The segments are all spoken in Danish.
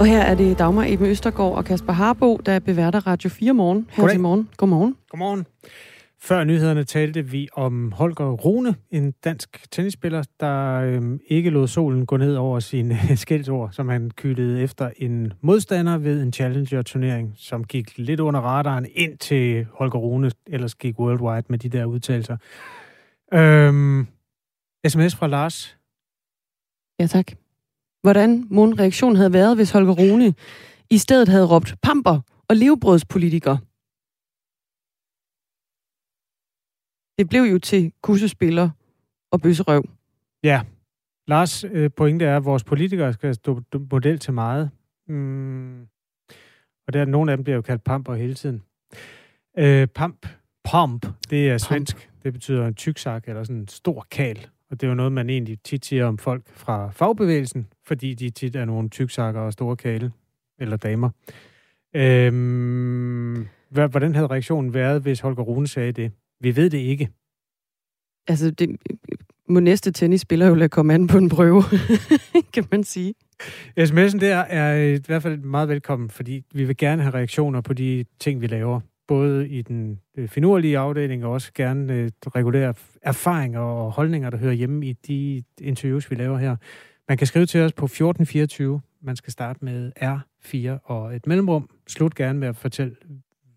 Og her er det Dagmar Eben Østergaard og Kasper Harbo, der beværter Radio 4 morgen her Goddag. til morgen. Godmorgen. Godmorgen. Før nyhederne talte vi om Holger Rune, en dansk tennisspiller, der øhm, ikke lod solen gå ned over sine skældsord, som han kyldede efter en modstander ved en Challenger-turnering, som gik lidt under radaren ind til Holger Rune, ellers gik worldwide med de der udtalelser. Øhm, sms fra Lars. Ja, tak. Hvordan mon reaktionen havde været, hvis Holger Rune i stedet havde råbt pamper og levebrødspolitiker? Det blev jo til kussespiller og bøsserøv. Ja, Lars øh, pointe er, at vores politikere skal stå model til meget. Mm. Og der nogle af dem bliver jo kaldt pamper hele tiden. Øh, pamp, pump, det er svensk. Pump. Det betyder en tyksak eller sådan en stor kal. Og det er jo noget, man egentlig tit siger om folk fra fagbevægelsen, fordi de tit er nogle tyksakker og store kale, eller damer. Øhm, hvordan havde reaktionen været, hvis Holger Rune sagde det? Vi ved det ikke. Altså, det må næste tennisspiller jo lade komme an på en prøve, kan man sige. SMS'en der er i hvert fald meget velkommen, fordi vi vil gerne have reaktioner på de ting, vi laver. Både i den øh, finurlige afdeling og også gerne øh, regulære erfaringer og holdninger, der hører hjemme i de interviews, vi laver her. Man kan skrive til os på 1424. Man skal starte med R4 og et mellemrum. Slut gerne med at fortælle,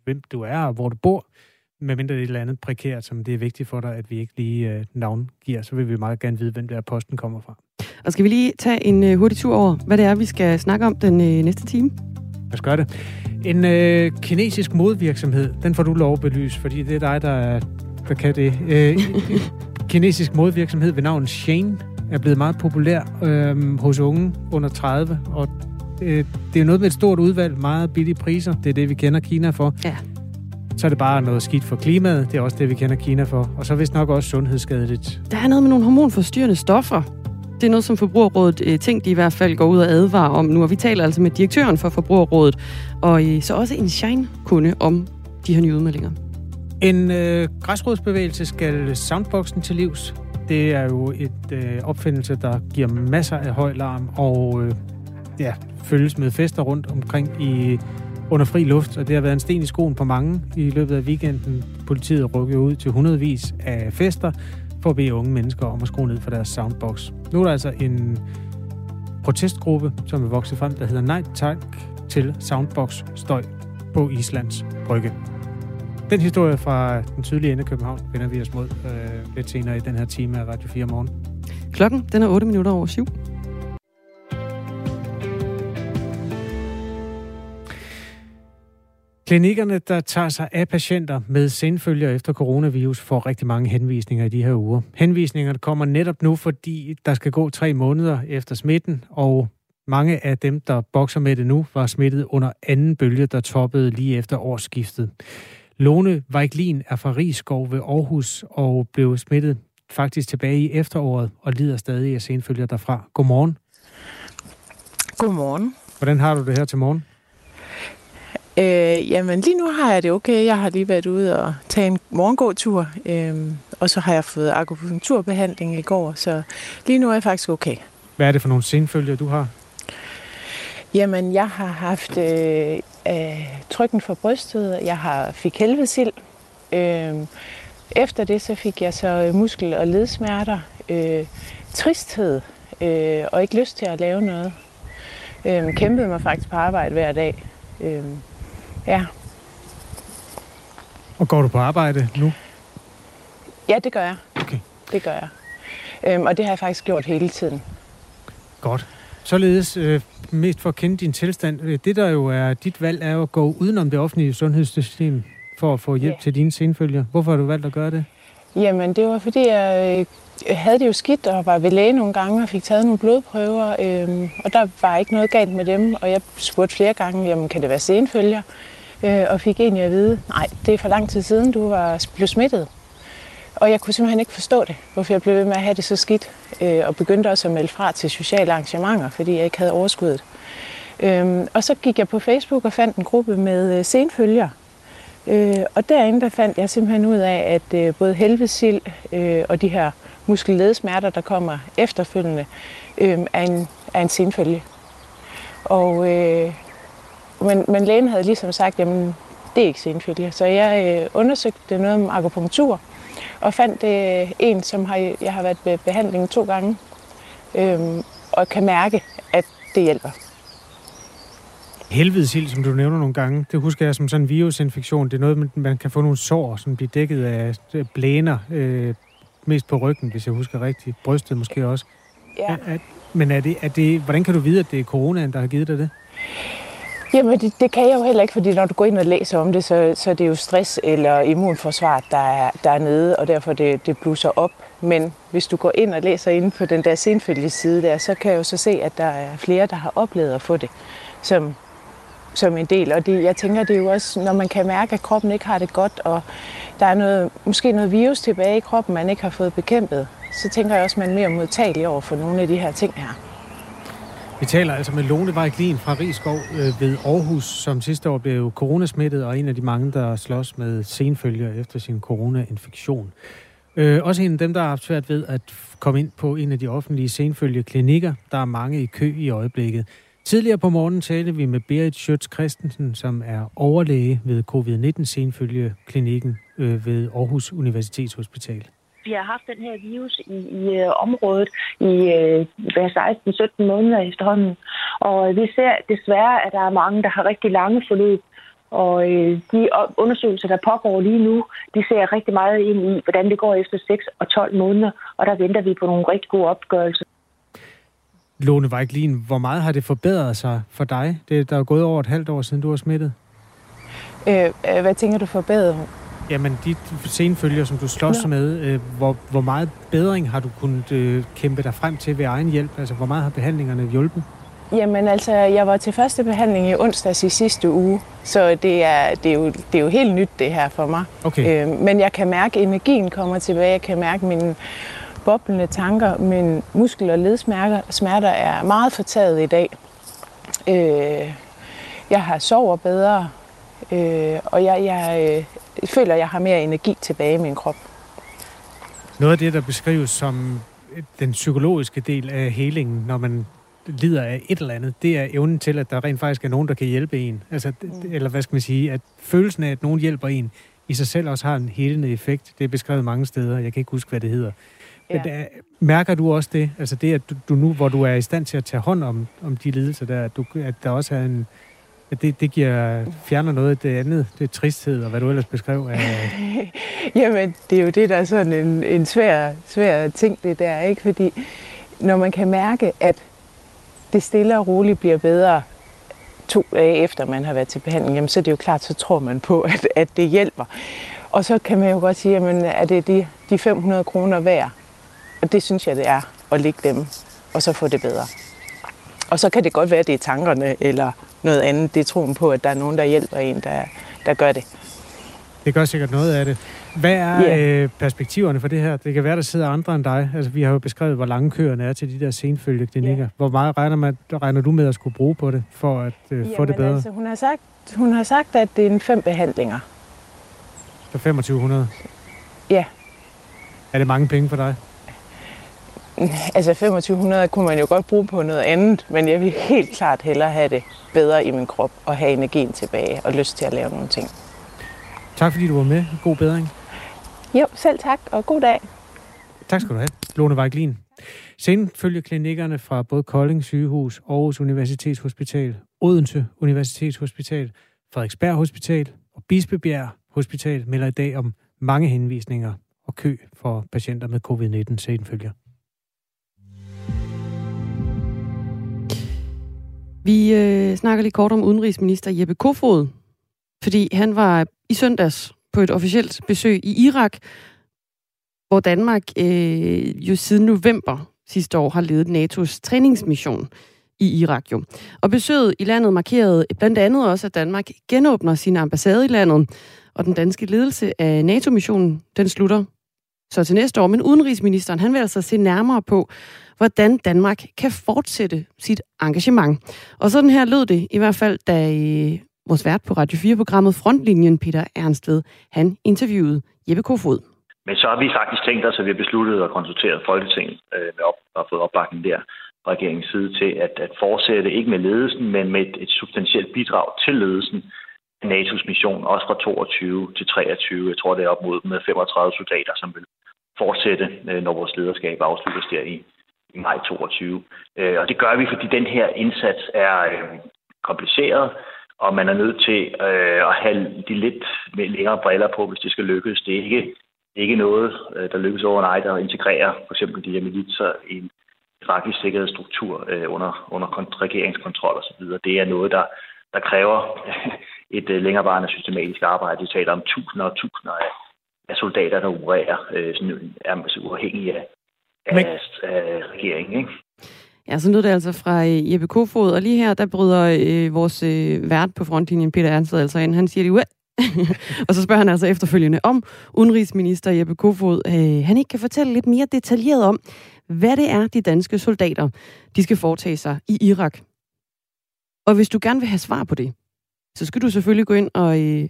hvem du er og hvor du bor medmindre det er et eller andet prekært, som det er vigtigt for dig, at vi ikke lige øh, navngiver, så vil vi meget gerne vide, hvem der posten kommer fra. Og skal vi lige tage en øh, hurtig tur over, hvad det er, vi skal snakke om den øh, næste time? Lad os gøre det. En øh, kinesisk modvirksomhed, den får du lov at belyse, fordi det er dig, der, der kan det. Øh, kinesisk modvirksomhed ved navn Shane er blevet meget populær øh, hos unge under 30, og øh, det er noget med et stort udvalg, meget billige priser. Det er det, vi kender Kina for. Ja så er det bare noget skidt for klimaet. Det er også det, vi kender Kina for. Og så vist nok også sundhedsskadeligt. Der er noget med nogle hormonforstyrrende stoffer. Det er noget, som Forbrugerrådet øh, ting, de i hvert fald går ud og advarer om nu. Og vi taler altså med direktøren for Forbrugerrådet, og øh, så også en Shine-kunde om de her nye udmeldinger. En øh, græsrodsbevægelse skal soundboxen til livs. Det er jo et øh, opfindelse, der giver masser af høj larm og øh, ja, følges med fester rundt omkring i under fri luft, og det har været en sten i skoen på mange i løbet af weekenden. Politiet rykker ud til hundredvis af fester for at bede unge mennesker om at skrue ned for deres soundbox. Nu er der altså en protestgruppe, som er vokset frem, der hedder Nej Tak til Soundbox-støj på Islands Brygge. Den historie fra den sydlige ende af København vender vi os mod øh, lidt senere i den her time af Radio 4 morgen. Klokken den er 8 minutter over 7. Klinikkerne, der tager sig af patienter med senfølger efter coronavirus, får rigtig mange henvisninger i de her uger. Henvisningerne kommer netop nu, fordi der skal gå tre måneder efter smitten, og mange af dem, der bokser med det nu, var smittet under anden bølge, der toppede lige efter årsskiftet. Lone Vejklin er fra Rigskov ved Aarhus og blev smittet faktisk tilbage i efteråret og lider stadig af senfølger derfra. Godmorgen. Godmorgen. Hvordan har du det her til morgen? Øh, jamen lige nu har jeg det okay. Jeg har lige været ude og tage en morgengåtur, øh, og så har jeg fået akupunkturbehandling i går, så lige nu er jeg faktisk okay. Hvad er det for nogle senfølger, du har? Jamen, jeg har haft øh, øh, trykken for brystet, jeg har fik helvedesild. Øh, efter det så fik jeg så muskel- og ledsmerter, øh, tristhed øh, og ikke lyst til at lave noget. Øh, kæmpede mig faktisk på arbejde hver dag. Øh, Ja. Og går du på arbejde nu? Ja, det gør jeg. Okay. Det gør jeg. Øhm, og det har jeg faktisk gjort hele tiden. Godt. Således, øh, mest for at kende din tilstand, øh, det der jo er dit valg, er jo at gå udenom det offentlige sundhedssystem for at få hjælp ja. til dine senfølger. Hvorfor har du valgt at gøre det? Jamen, det var fordi, jeg øh, havde det jo skidt og var ved læge nogle gange og fik taget nogle blodprøver, øhm, og der var ikke noget galt med dem, og jeg spurgte flere gange, jamen, kan det være senfølger? Øh, og fik egentlig at vide, nej, det er for lang tid siden, du var blevet smittet. Og jeg kunne simpelthen ikke forstå det, hvorfor jeg blev ved med at have det så skidt, øh, og begyndte også at melde fra til sociale arrangementer, fordi jeg ikke havde overskuddet. Øhm, og så gik jeg på Facebook og fandt en gruppe med øh, senfølger. Øh, og derinde der fandt jeg simpelthen ud af, at øh, både helvedesild øh, og de her muskelledesmerter, der kommer efterfølgende, øh, er, en, er en senfølge. Og, øh, men, men lægen havde ligesom sagt, jamen det er ikke senfølge. Så jeg øh, undersøgte noget om akupunktur, og fandt øh, en, som har, jeg har været ved behandling to gange, øh, og kan mærke, at det hjælper. Helvedesild, som du nævner nogle gange, det husker jeg som sådan en virusinfektion. Det er noget, man kan få nogle sår, som bliver dækket af blæner, øh, mest på ryggen, hvis jeg husker rigtigt. Brystet måske også. Ja. Er, er, men er det, er det, hvordan kan du vide, at det er coronaen, der har givet dig det? Jamen, det, det kan jeg jo heller ikke, fordi når du går ind og læser om det, så, så er det jo stress eller immunforsvar, der er, der er nede, og derfor det, det blusser op. Men hvis du går ind og læser inde på den der senfølge side der, så kan jeg jo så se, at der er flere, der har oplevet at få det som, som en del. Og det, jeg tænker, det er jo også, når man kan mærke, at kroppen ikke har det godt, og der er noget, måske noget virus tilbage i kroppen, man ikke har fået bekæmpet, så tænker jeg også, at man er mere modtagelig over for nogle af de her ting her. Vi taler altså med Lone Vejklin fra Rigskov øh, ved Aarhus, som sidste år blev coronasmittet, og en af de mange, der slås med senfølger efter sin coronainfektion. Øh, også en af dem, der har haft svært ved at komme ind på en af de offentlige senfølgeklinikker. Der er mange i kø i øjeblikket. Tidligere på morgenen talte vi med Berit Schøtz Christensen, som er overlæge ved covid-19 senfølgeklinikken øh, ved Aarhus Universitetshospital vi har haft den her virus i, i uh, området i uh, 16-17 måneder efterhånden. Og vi ser desværre, at der er mange, der har rigtig lange forløb. Og uh, de undersøgelser, der pågår lige nu, de ser rigtig meget ind i, hvordan det går efter 6 og 12 måneder. Og der venter vi på nogle rigtig gode opgørelser. Lone Weiglin, hvor meget har det forbedret sig for dig? Det, der er gået over et halvt år siden, du har smittet. Øh, hvad tænker du forbedret? Jamen, de senfølger, som du slås ja. med, øh, hvor, hvor meget bedring har du kunnet øh, kæmpe dig frem til ved egen hjælp? Altså, hvor meget har behandlingerne hjulpet? Jamen altså, jeg var til første behandling i onsdags i sidste uge, så det er, det er, jo, det er jo helt nyt det her for mig. Okay. Øh, men jeg kan mærke, at energien kommer tilbage. Jeg kan mærke mine boblende tanker, mine muskel- og ledsmerter smerter er meget fortaget i dag. Øh, jeg har sover bedre, øh, og jeg, jeg, øh, jeg føler, at jeg har mere energi tilbage i min krop. Noget af det, der beskrives som den psykologiske del af helingen, når man lider af et eller andet, det er evnen til, at der rent faktisk er nogen, der kan hjælpe en. Altså, mm. Eller hvad skal man sige, at følelsen af, at nogen hjælper en, i sig selv også har en helende effekt. Det er beskrevet mange steder. Jeg kan ikke huske, hvad det hedder. Ja. Men, mærker du også det? Altså det, at du, du nu, hvor du er i stand til at tage hånd om, om de lidelser der, at, du, at der også er en, det, det giver, fjerner noget af det andet, det er tristhed, og hvad du ellers beskrev. Af... Jamen, det er jo det, der er sådan en, en svær, svær ting, det der, ikke? Fordi når man kan mærke, at det stille og roligt bliver bedre to dage efter, man har været til behandling, jamen, så er det jo klart, så tror man på, at, at det hjælper. Og så kan man jo godt sige, jamen, er det de, de 500 kroner værd? Og det synes jeg, det er, at lægge dem, og så få det bedre. Og så kan det godt være, at det er tankerne, eller noget andet. Det er troen på, at der er nogen, der hjælper en, der, der gør det. Det gør sikkert noget af det. Hvad er yeah. øh, perspektiverne for det her? Det kan være, der sidder andre end dig. Altså, vi har jo beskrevet, hvor lange køerne er til de der senfølgeklinikker. Yeah. Hvor meget regner, man, regner du med at skulle bruge på det, for at øh, få det bedre? Altså, hun, har sagt, hun har sagt, at det er en fem behandlinger. For 2500? Ja. Er det mange penge for dig? Altså 2500 kunne man jo godt bruge på noget andet, men jeg vil helt klart hellere have det bedre i min krop og have energien tilbage og lyst til at lave nogle ting. Tak fordi du var med. God bedring. Jo, selv tak, og god dag. Tak skal du have, Lone Weiglin. Sen følger klinikkerne fra både Kolding sygehus, Aarhus Universitetshospital, Odense Universitetshospital, Frederiksberg Hospital og Bispebjerg Hospital melder i dag om mange henvisninger og kø for patienter med covid-19 senfølger. Vi øh, snakker lige kort om udenrigsminister Jeppe Kofod, fordi han var i søndags på et officielt besøg i Irak, hvor Danmark øh, jo siden november sidste år har ledet NATO's træningsmission i Irak jo. Og besøget i landet markerede blandt andet også, at Danmark genåbner sin ambassade i landet, og den danske ledelse af NATO-missionen, den slutter så til næste år. Men udenrigsministeren, han vil altså se nærmere på, hvordan Danmark kan fortsætte sit engagement. Og sådan her lød det i hvert fald, da øh, vores vært på Radio 4-programmet Frontlinjen, Peter Ernstved, han interviewede Jeppe Kofod. Men så har vi faktisk tænkt os, at vi har besluttet at konsultere Folketinget øh, med op, og fået opbakning der regeringens side til at, at fortsætte, ikke med ledelsen, men med et, et substantielt bidrag til ledelsen af NATO's mission, også fra 22 til 23. Jeg tror, det er op mod med 35 soldater, som vil fortsætte, øh, når vores lederskab afsluttes der i maj 22. Øh, og det gør vi, fordi den her indsats er øh, kompliceret, og man er nødt til øh, at have de lidt længere briller på, hvis det skal lykkes. Det er ikke, ikke noget, øh, der lykkes overnight at integrere for eksempel de her militser i en irakisk sikkerhedsstruktur øh, under, under regeringskontrol osv. Det er noget, der, der kræver et længerevarende systematisk arbejde. Vi taler om tusinder og tusinder af af soldater, der opererer øh, sådan, er uafhængige af, men... af, af regeringen. Ikke? Ja, så lød det altså fra øh, Jeppe Kofod, og lige her, der bryder øh, vores øh, vært på frontlinjen, Peter Ernst, altså ind. Han siger det, og så spørger han altså efterfølgende, om udenrigsminister Jeppe Kofod, øh, han ikke kan fortælle lidt mere detaljeret om, hvad det er, de danske soldater, de skal foretage sig i Irak. Og hvis du gerne vil have svar på det, så skal du selvfølgelig gå ind og øh,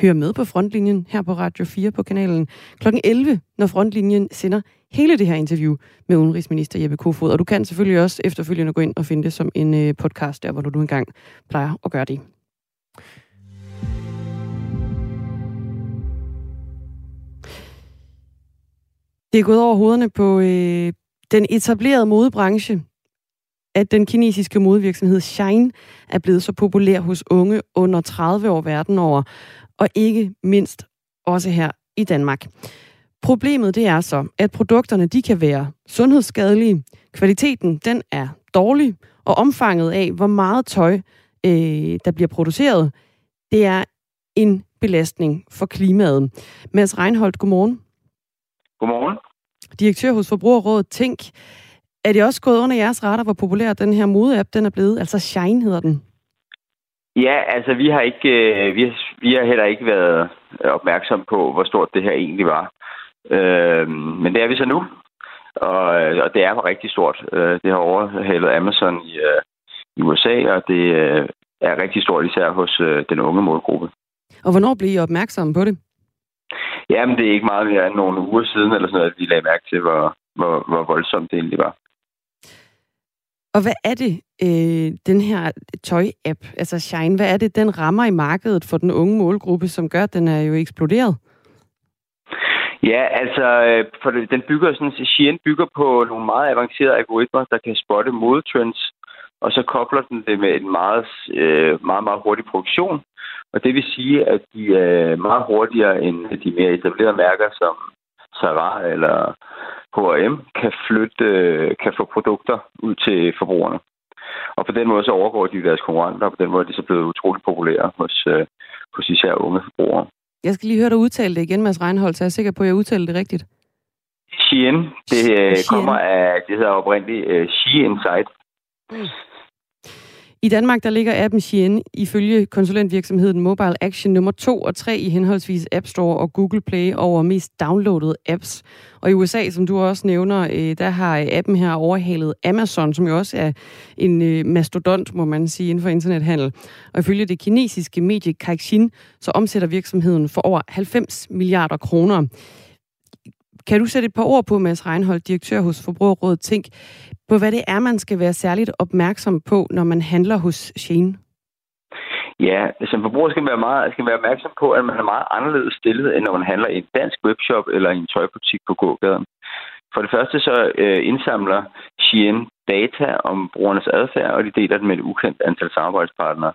høre med på Frontlinjen her på Radio 4 på kanalen kl. 11, når Frontlinjen sender hele det her interview med udenrigsminister Jeppe Kofod. Og du kan selvfølgelig også efterfølgende gå ind og finde det som en øh, podcast, der hvor du nu engang plejer at gøre det. Det er gået over hovederne på øh, den etablerede modebranche, at den kinesiske modevirksomhed Shine er blevet så populær hos unge under 30 år verden over og ikke mindst også her i Danmark. Problemet det er så, at produkterne de kan være sundhedsskadelige, kvaliteten den er dårlig, og omfanget af, hvor meget tøj, øh, der bliver produceret, det er en belastning for klimaet. Mads Reinholdt, godmorgen. Godmorgen. Direktør hos Forbrugerrådet Tænk. Er det også gået under jeres retter, hvor populær den her modeapp den er blevet? Altså Shine hedder den. Ja, altså vi har ikke, øh, vi, har, vi har heller ikke været opmærksom på, hvor stort det her egentlig var. Øh, men det er vi så nu, og, og det er rigtig stort. Øh, det har overhalet Amazon i, øh, i USA, og det øh, er rigtig stort især hos øh, den unge målgruppe. Og hvornår blev I opmærksom på det? Jamen, det er ikke meget mere end nogle uger siden, eller sådan noget, at vi lagde mærke til, hvor, hvor, hvor voldsomt det egentlig var. Og hvad er det, øh, den her tøj-app, altså Shine, hvad er det, den rammer i markedet for den unge målgruppe, som gør, at den er jo eksploderet? Ja, altså, øh, for den bygger sådan, Shein bygger på nogle meget avancerede algoritmer, der kan spotte modetrends, og så kobler den det med en meget, øh, meget, meget hurtig produktion. Og det vil sige, at de er meget hurtigere end de mere etablerede mærker, som Zara eller H&M kan flytte, kan få produkter ud til forbrugerne. Og på den måde så overgår de deres konkurrenter, og på den måde er de så blevet utroligt populære hos, øh, hos især unge forbrugere. Jeg skal lige høre dig udtale det igen, Mads Reinholdt, så jeg er sikker på, at jeg udtaler det rigtigt. Shein, det øh, Shein. kommer af, det hedder oprindeligt uh, She Insight. Mm. I Danmark der ligger appen Shein ifølge konsulentvirksomheden Mobile Action nummer 2 og 3 i henholdsvis App Store og Google Play over mest downloadede apps. Og i USA, som du også nævner, øh, der har appen her overhalet Amazon, som jo også er en øh, mastodont, må man sige, inden for internethandel. Og ifølge det kinesiske medie Caixin, så omsætter virksomheden for over 90 milliarder kroner. Kan du sætte et par ord på, Mads Reinholdt, direktør hos Forbrugerrådet Tænk, på hvad det er, man skal være særligt opmærksom på, når man handler hos Shane? Ja, som forbruger skal være, meget, skal være opmærksom på, at man er meget anderledes stillet, end når man handler i en dansk webshop eller i en tøjbutik på gågaden. For det første så øh, indsamler Shein data om brugernes adfærd, og de deler den med et ukendt antal samarbejdspartnere.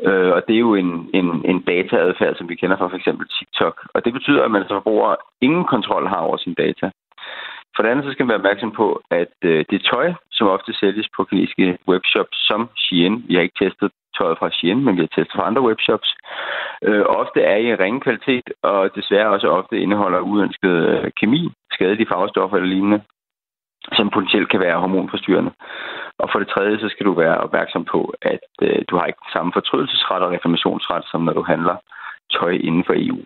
Øh, og det er jo en, en, en dataadfærd, som vi kender fra for eksempel TikTok. Og det betyder, at man som forbruger ingen kontrol har over sin data. For det andet så skal man være opmærksom på, at øh, det tøj, som ofte sælges på kinesiske webshops som Shein, vi har ikke testet tøjet fra Shein, men vi har testet fra andre webshops, øh, ofte er i ringe kvalitet, og desværre også ofte indeholder uønsket øh, kemi, skadelige farvestoffer eller lignende, som potentielt kan være hormonforstyrrende. Og for det tredje, så skal du være opmærksom på, at øh, du har ikke samme fortrydelsesret og reklamationsret, som når du handler tøj inden for EU.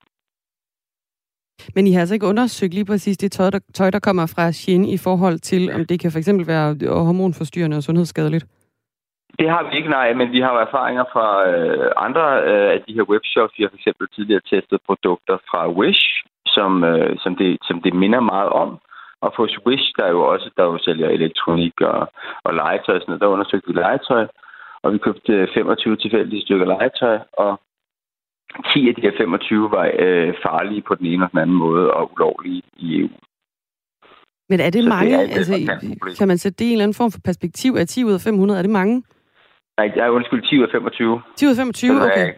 Men I har altså ikke undersøgt lige præcis det tøj, der, tøj, der kommer fra Shein i forhold til, om det kan for eksempel være hormonforstyrrende og sundhedsskadeligt? Det har vi ikke, nej, men vi har jo erfaringer fra øh, andre øh, af de her webshops. Vi har for eksempel tidligere testet produkter fra Wish, som, øh, som, det, som det minder meget om. Og på Swish, der er jo også, der jo sælger elektronik og, og legetøj og sådan noget, der undersøgte vi legetøj, og vi købte 25 tilfældige stykker legetøj, og 10 af de her 25 var øh, farlige på den ene og den anden måde og ulovlige i EU. Men er det så mange? Det er altså, kan man sætte det i en eller anden form for perspektiv? Er 10 ud af 500, er det mange? Nej, jeg er undskyld, 10 ud af 25. 10 ud af 25, okay.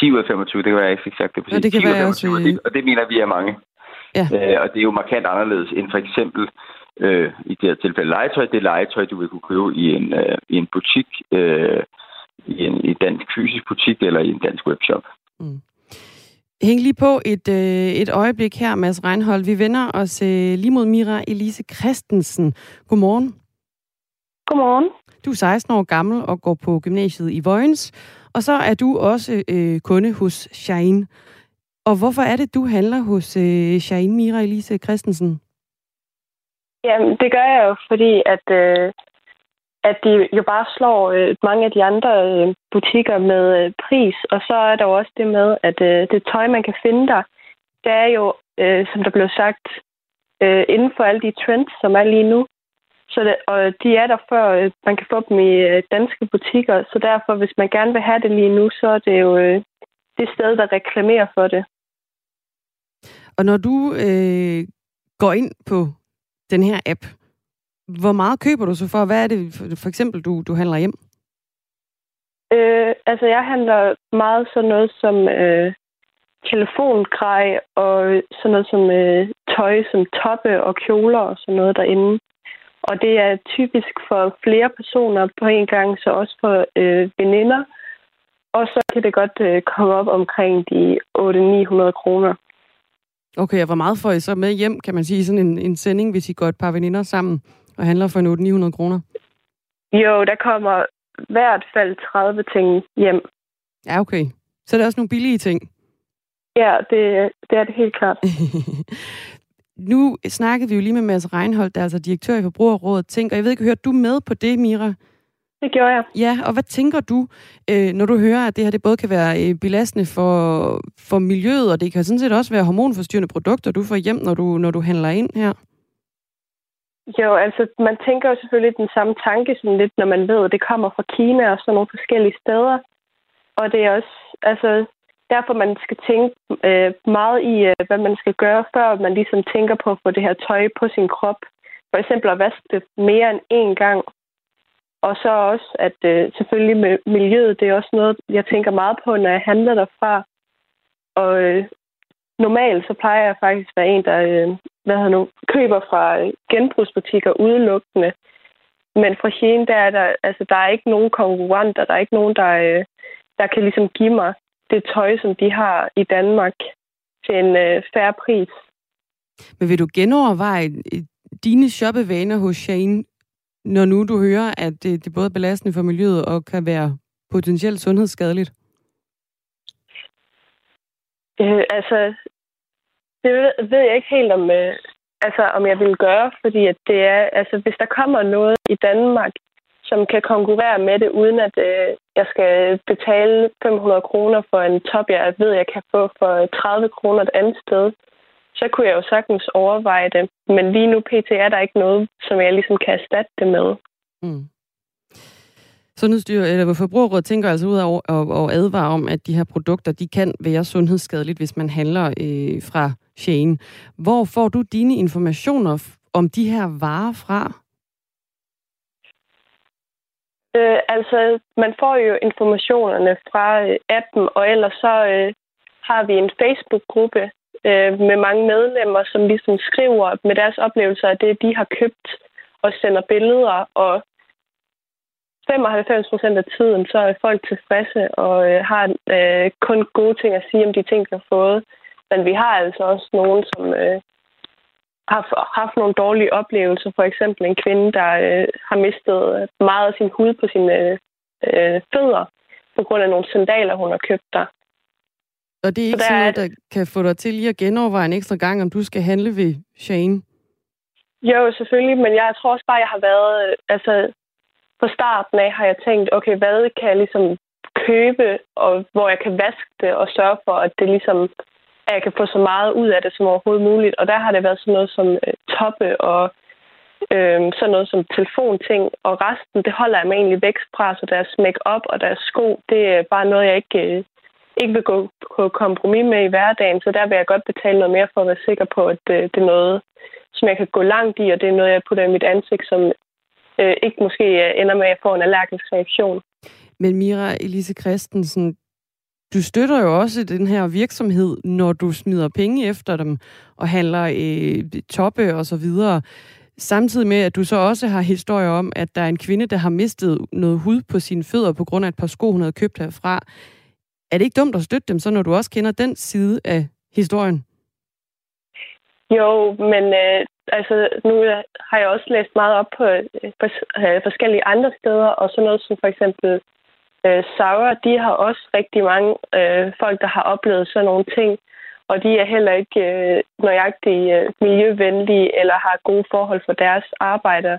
10 ud af 25, det kan være ikke sagt det præcis. Ja, det kan 10 være 25, også... det, og det mener vi er mange. Ja. Øh, og det er jo markant anderledes end for eksempel øh, i det her tilfælde legetøj. Det er legetøj, du vil kunne købe i en, øh, i en butik, øh, i en i dansk fysisk butik eller i en dansk webshop. Mm. Hæng lige på et, øh, et øjeblik her, Mads Reinhold. Vi vender os øh, lige mod Mira Elise Christensen. Godmorgen. Godmorgen. Du er 16 år gammel og går på gymnasiet i Vojens. Og så er du også øh, kunde hos Shine. Og hvorfor er det, du handler hos øh, Shine, Mira Elise Christensen? Jamen, det gør jeg jo, fordi at øh, at de jo bare slår øh, mange af de andre øh, butikker med øh, pris. Og så er der jo også det med, at øh, det tøj, man kan finde der, det er jo, øh, som der blev sagt, øh, inden for alle de trends, som er lige nu. Så det, og de er der før, øh, man kan få dem i øh, danske butikker. Så derfor, hvis man gerne vil have det lige nu, så er det jo øh, det sted, der reklamerer for det. Og når du øh, går ind på den her app, hvor meget køber du så for? Hvad er det for, eksempel, du, du handler hjem? Øh, altså, jeg handler meget sådan noget som øh, telefongrej og sådan noget som øh, tøj, som toppe og kjoler og sådan noget derinde. Og det er typisk for flere personer på en gang, så også for øh, veninder. Og så kan det godt øh, komme op omkring de 800-900 kroner. Okay, og hvor meget får I så med hjem, kan man sige, sådan en, en sending, hvis I går et par veninder sammen? og handler for en 800-900 kroner? Jo, der kommer hvert fald 30 ting hjem. Ja, okay. Så er der også nogle billige ting? Ja, det, det er det helt klart. nu snakkede vi jo lige med Mads Reinholdt, der er altså direktør i Forbrugerrådet Tænk, og jeg ved ikke, hørte du med på det, Mira? Det gjorde jeg. Ja, og hvad tænker du, øh, når du hører, at det her det både kan være øh, belastende for, for miljøet, og det kan sådan set også være hormonforstyrrende produkter, du får hjem, når du, når du handler ind her? Jo, altså man tænker jo selvfølgelig den samme tanke sådan lidt, når man ved, at det kommer fra Kina og sådan nogle forskellige steder. Og det er også altså, derfor, man skal tænke øh, meget i, øh, hvad man skal gøre, før man ligesom tænker på at få det her tøj på sin krop. For eksempel at vaske det mere end én gang. Og så også, at øh, selvfølgelig med miljøet, det er også noget, jeg tænker meget på, når jeg handler derfra. Og øh, normalt så plejer jeg faktisk at være en, der øh, hvad hedder nu, køber fra øh, genbrugsbutikker udelukkende. Men fra Shein, der er der, altså, der er ikke nogen konkurrenter, der er ikke nogen, der, øh, der kan ligesom give mig det tøj, som de har i Danmark til en øh, færre pris. Men vil du genoverveje øh, dine shoppevaner hos Shein, når nu du hører, at det, det er belastende for miljøet og kan være potentielt sundhedsskadeligt? Øh, altså, det ved jeg ikke helt, om, øh, altså, om jeg vil gøre, fordi at det er, altså, hvis der kommer noget i Danmark, som kan konkurrere med det, uden at øh, jeg skal betale 500 kroner for en top, jeg ved, jeg kan få for 30 kroner et andet sted, så kunne jeg jo sagtens overveje det. Men lige nu pt. er der ikke noget, som jeg ligesom kan erstatte det med. Mm. Sundhedsstyr, eller Forbrugerrådet tænker altså ud af at advare om, at de her produkter, de kan være sundhedsskadeligt, hvis man handler øh, fra Shane. Hvor får du dine informationer om de her varer fra? Øh, altså, man får jo informationerne fra øh, appen, og ellers så øh, har vi en Facebook-gruppe øh, med mange medlemmer, som ligesom skriver med deres oplevelser af det, de har købt, og sender billeder, og 95 procent af tiden, så er folk tilfredse og øh, har øh, kun gode ting at sige om de ting, de har fået. Men vi har altså også nogen, som øh, har haft nogle dårlige oplevelser. For eksempel en kvinde, der øh, har mistet meget af sin hud på sine øh, fødder på grund af nogle sandaler, hun har købt der. Og det er ikke så sådan noget, der kan få dig til lige at genoverveje en ekstra gang, om du skal handle ved Shane? Jo, selvfølgelig, men jeg tror også bare, jeg har været... Øh, altså, på starten af har jeg tænkt, okay, hvad kan jeg ligesom købe, og hvor jeg kan vaske det og sørge for, at det ligesom at jeg kan få så meget ud af det som overhovedet muligt. Og der har det været sådan noget som øh, toppe og øh, sådan noget som telefonting. Og resten, det holder jeg mig egentlig væk fra, så deres make-up og deres sko, det er bare noget, jeg ikke, øh, ikke vil gå på kompromis med i hverdagen. Så der vil jeg godt betale noget mere for at være sikker på, at øh, det er noget, som jeg kan gå langt i, og det er noget, jeg putter i mit ansigt, som øh, ikke måske øh, ender med at få en allergisk reaktion. Men Mira Elise Christensen, du støtter jo også den her virksomhed, når du smider penge efter dem og handler øh, toppe og så videre. Samtidig med, at du så også har historier om, at der er en kvinde, der har mistet noget hud på sine fødder på grund af et par sko, hun havde købt herfra. Er det ikke dumt at støtte dem, så når du også kender den side af historien? Jo, men øh, altså, nu har jeg også læst meget op på øh, på øh, forskellige andre steder, og sådan noget som for eksempel øh, Sauer, de har også rigtig mange øh, folk, der har oplevet sådan nogle ting, og de er heller ikke øh, nøjagtigt øh, miljøvenlige eller har gode forhold for deres arbejder.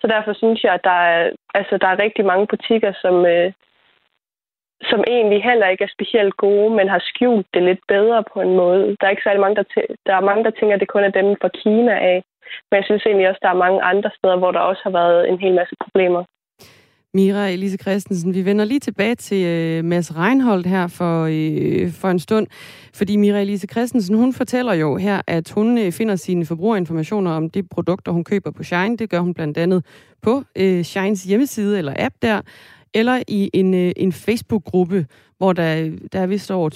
Så derfor synes jeg, at der er, altså, der er rigtig mange butikker, som, øh, som egentlig heller ikke er specielt gode, men har skjult det lidt bedre på en måde. Der er ikke særlig mange, der, der er mange, der tænker, at det kun er dem fra Kina af. Men jeg synes egentlig også, at der er mange andre steder, hvor der også har været en hel masse problemer. Mira Elise Christensen, vi vender lige tilbage til øh, Mads Reinholdt her for, øh, for en stund, fordi Mira Elise Christensen, hun fortæller jo her, at hun øh, finder sine forbrugerinformationer om de produkter, hun køber på Shine. Det gør hun blandt andet på øh, Shines hjemmeside eller app der, eller i en, øh, en Facebook-gruppe, hvor der, der er vist over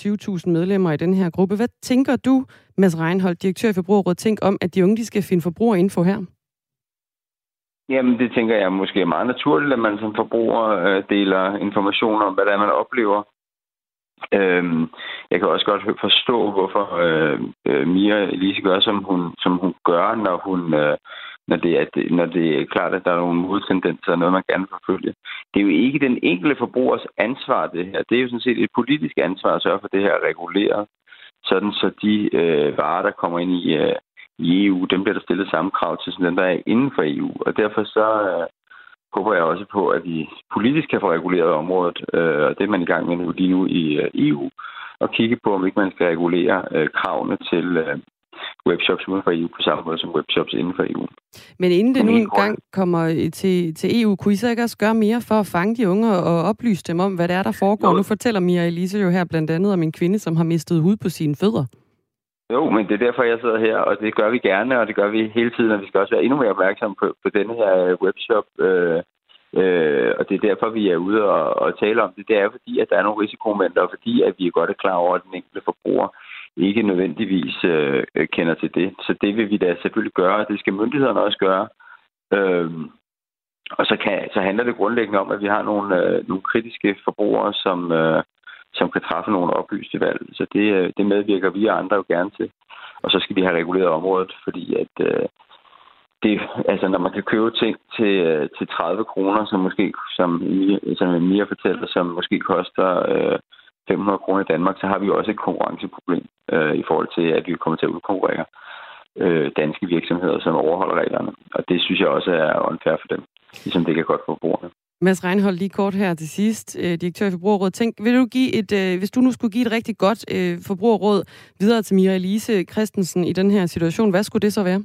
20.000 medlemmer i den her gruppe. Hvad tænker du, Mads Reinholdt, direktør i Forbrugerrådet, tænk om, at de unge de skal finde forbrugerinfo her? Jamen, det tænker jeg måske er meget naturligt, at man som forbruger øh, deler informationer om, hvad det er, man oplever. Øhm, jeg kan også godt forstå, hvorfor øh, øh, Mia Elise gør, som hun, som hun gør, når hun... Øh, når det, er, når det er klart, at der er nogle modtendenser og noget, man gerne vil forfølge. Det er jo ikke den enkelte forbrugers ansvar, det her. Det er jo sådan set et politisk ansvar at sørge for det her reguleret, sådan så de øh, varer, der kommer ind i, øh, i EU, dem bliver der stillet samme krav til, som dem, der er inden for EU. Og derfor så øh, håber jeg også på, at vi politisk kan få reguleret området, øh, og det er man i gang med nu, lige nu i øh, EU, og kigge på, om ikke man skal regulere øh, kravene til, øh, webshops uden for EU på samme måde som webshops inden for EU. Men inden det nu engang kommer til, til EU, kunne I så ikke også gøre mere for at fange de unge og oplyse dem om, hvad det er, der foregår? Jo. Nu fortæller Mia Elise jo her blandt andet om en kvinde, som har mistet hud på sine fødder. Jo, men det er derfor, jeg sidder her, og det gør vi gerne, og det gør vi hele tiden, og vi skal også være endnu mere opmærksomme på, på denne her webshop. Øh, øh, og det er derfor, vi er ude og, og tale om det. Det er fordi, at der er nogle risikomomenter, og fordi, at vi er godt er klar over, at den enkelte forbruger ikke nødvendigvis øh, kender til det. Så det vil vi da selvfølgelig gøre, og det skal myndighederne også gøre. Øhm, og så, kan, så handler det grundlæggende om, at vi har nogle, øh, nogle kritiske forbrugere, som, øh, som kan træffe nogle oplyste valg. Så det, øh, det medvirker vi og andre jo gerne til. Og så skal vi have reguleret området, fordi at øh, det, altså når man kan købe ting til, øh, til 30 kroner, som måske, som, som Mia fortæller, som måske koster øh, 500 kroner i Danmark, så har vi jo også et konkurrenceproblem øh, i forhold til, at vi kommer til at udkonkurrere øh, danske virksomheder, som overholder reglerne. Og det synes jeg også er unfair for dem, ligesom det kan godt for forbrugerne. Mads Reinhold, lige kort her til sidst, øh, direktør i Forbrugerrådet. Tænk, vil du give et, øh, hvis du nu skulle give et rigtig godt øh, forbrugerråd videre til Mira Elise Christensen i den her situation, hvad skulle det så være?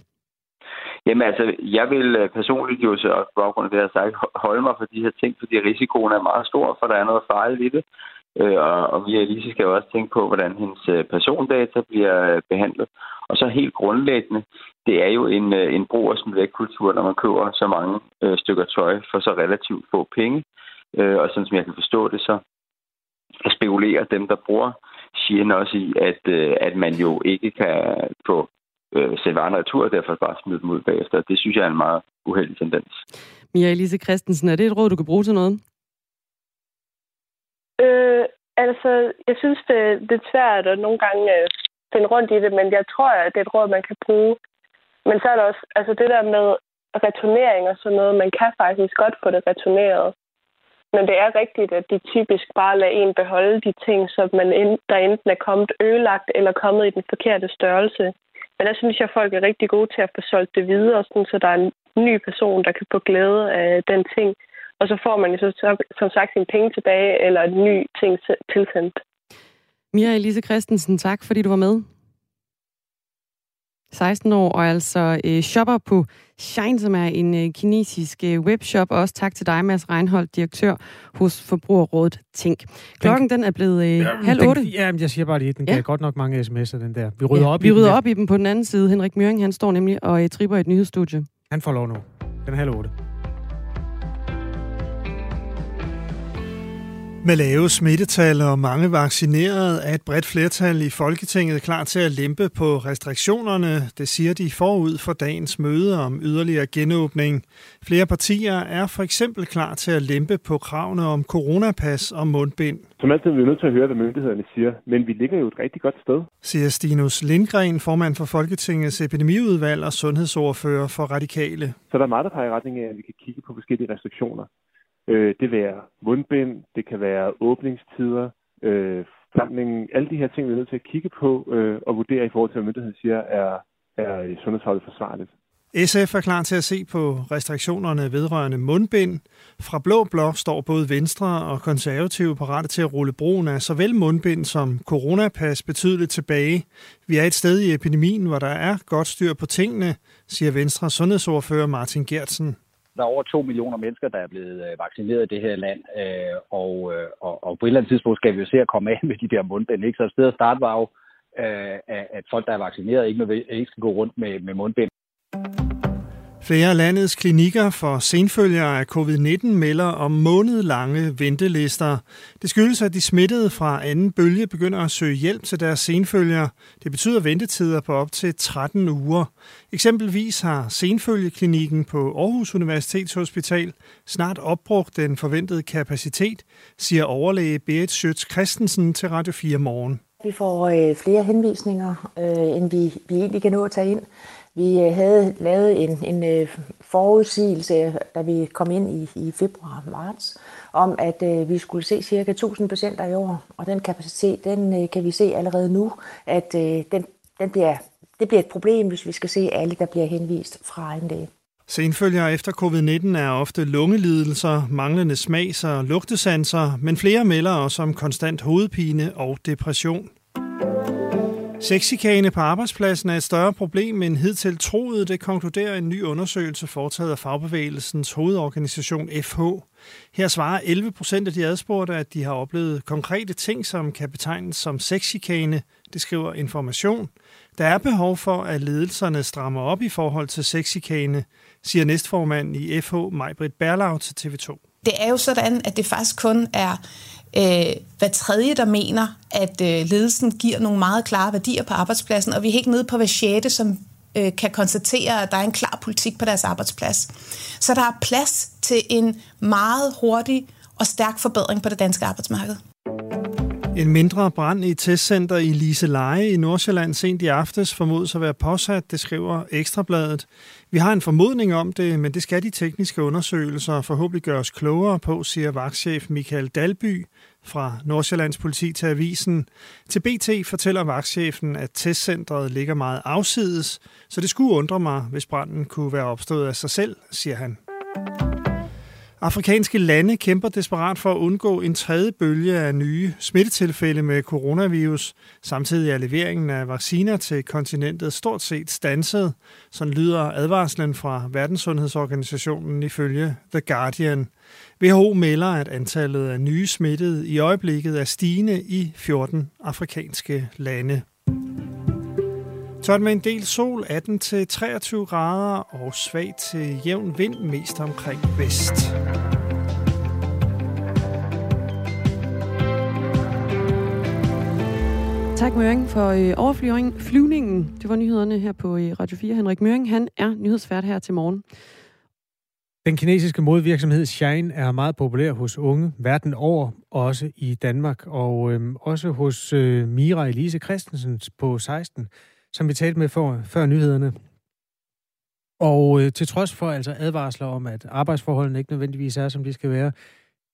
Jamen altså, jeg vil øh, personligt jo så på baggrund af det, jeg har sagt, holde mig for de her ting, fordi risikoen er meget stor, for der er noget farligt i det. Øh, og, og Mia Elise skal jo også tænke på, hvordan hendes øh, persondata bliver øh, behandlet. Og så helt grundlæggende, det er jo en, øh, en brug og væk-kultur, når man køber så mange øh, stykker tøj for så relativt få penge. Øh, og sådan som jeg kan forstå det, så spekulerer dem, der bruger Shein også i, at, øh, at man jo ikke kan få øh, sætte varerne retur, og derfor bare smide dem ud bagefter. Det synes jeg er en meget uheldig tendens. Mia Elise Christensen, er det et råd, du kan bruge til noget? Øh, altså, jeg synes, det, det er svært at nogle gange øh, finde rundt i det, men jeg tror, at det er et råd, man kan bruge. Men så er der også altså det der med returnering og sådan noget. Man kan faktisk godt få det returneret. Men det er rigtigt, at de typisk bare lader en beholde de ting, som man ind, der enten er kommet ødelagt eller kommet i den forkerte størrelse. Men der synes jeg, at folk er rigtig gode til at få solgt det videre, sådan, så der er en ny person, der kan få glæde af den ting og så får man jo så, som sagt sine penge tilbage, eller en ny ting tilsendt. Mia Elise Christensen, tak fordi du var med. 16 år, og altså øh, shopper på Shine, som er en øh, kinesisk øh, webshop. Og også tak til dig, Mads Reinholdt, direktør hos Forbrugerrådet Tænk. Klokken den er blevet øh, ja, halv otte. Ja, jeg siger bare lige, den ja. gav godt nok mange sms'er, den der. Vi rydder ja, op vi i rydder den op i dem på den anden side. Henrik Møring, han står nemlig og øh, tripper i et nyhedsstudie. Han får lov nu. Den er halv otte. Med lave smittetal og mange vaccinerede er et bredt flertal i Folketinget klar til at lempe på restriktionerne. Det siger de forud for dagens møde om yderligere genåbning. Flere partier er for eksempel klar til at lempe på kravene om coronapas og mundbind. Som altid er vi nødt til at høre, hvad myndighederne siger, men vi ligger jo et rigtig godt sted. Siger Stinus Lindgren, formand for Folketingets epidemiudvalg og sundhedsordfører for Radikale. Så der er meget, der peger i retning af, at vi kan kigge på forskellige restriktioner. Øh, det vil være mundbind, det kan være åbningstider, øh, forsamlingen, alle de her ting, vi er nødt til at kigge på øh, og vurdere i forhold til, hvad myndigheden siger, er, er sundhedsholdet forsvarligt. SF er klar til at se på restriktionerne vedrørende mundbind. Fra Blå Blok står både Venstre og Konservative parate til at rulle brugen af såvel mundbind som coronapas betydeligt tilbage. Vi er et sted i epidemien, hvor der er godt styr på tingene, siger Venstre sundhedsordfører Martin Gertsen der er over to millioner mennesker, der er blevet øh, vaccineret i det her land, øh, og, øh, og, og på et eller andet tidspunkt skal vi jo se at komme af med de der mundbind. Ikke? Så et sted at starte var jo, øh, at folk, der er vaccineret, ikke, ikke skal gå rundt med, med mundbind. Flere landets klinikker for senfølgere af covid-19 melder om månedlange ventelister. Det skyldes, at de smittede fra anden bølge begynder at søge hjælp til deres senfølgere. Det betyder ventetider på op til 13 uger. Eksempelvis har senfølgeklinikken på Aarhus Universitetshospital snart opbrugt den forventede kapacitet, siger overlæge Berit Schøtz Christensen til Radio 4 morgen. Vi får øh, flere henvisninger, øh, end vi, vi egentlig kan nå at tage ind. Vi øh, havde lavet en, en øh, forudsigelse, da vi kom ind i, i februar-marts, om at øh, vi skulle se ca. 1000 patienter i år, og den kapacitet, den øh, kan vi se allerede nu, at øh, den, den bliver, det bliver et problem, hvis vi skal se alle, der bliver henvist fra en læge. Senfølgere efter covid-19 er ofte lungelidelser, manglende smags- og lugtesanser, men flere melder også om konstant hovedpine og depression. Sexikane på arbejdspladsen er et større problem end hidtil troet, det konkluderer en ny undersøgelse foretaget af fagbevægelsens hovedorganisation FH. Her svarer 11 procent af de adspurgte, at de har oplevet konkrete ting, som kan betegnes som sexikane. Det skriver Information. Der er behov for, at ledelserne strammer op i forhold til sexikane, siger næstformand i FH, Majbrit Berlau til TV2. Det er jo sådan, at det faktisk kun er øh, hver tredje, der mener, at øh, ledelsen giver nogle meget klare værdier på arbejdspladsen, og vi er helt nede på hver sjette, som øh, kan konstatere, at der er en klar politik på deres arbejdsplads. Så der er plads til en meget hurtig og stærk forbedring på det danske arbejdsmarked. En mindre brand i testcenter i Liseleje i Nordsjælland sent i aftes formodes at være påsat, det skriver Ekstrabladet. Vi har en formodning om det, men det skal de tekniske undersøgelser forhåbentlig gøre os klogere på, siger vagtchef Michael Dalby fra Nordsjællands politi til avisen. Til BT fortæller vagtchefen, at testcentret ligger meget afsides, så det skulle undre mig, hvis branden kunne være opstået af sig selv, siger han. Afrikanske lande kæmper desperat for at undgå en tredje bølge af nye smittetilfælde med coronavirus. Samtidig er leveringen af vacciner til kontinentet stort set stanset. Sådan lyder advarslen fra Verdenssundhedsorganisationen ifølge The Guardian. WHO melder, at antallet af nye smittede i øjeblikket er stigende i 14 afrikanske lande. Tørt med en del sol, 18-23 grader og svag til jævn vind, mest omkring vest. Tak Møring for øh, overflyvningen. Det var nyhederne her på øh, Radio 4. Henrik Møring, han er nyhedsvært her til morgen. Den kinesiske modvirksomhed Shine er meget populær hos unge verden over, også i Danmark, og øh, også hos øh, Mira Elise Christensen på 16 som vi talte med for, før nyhederne. Og øh, til trods for altså advarsler om, at arbejdsforholdene ikke nødvendigvis er, som de skal være,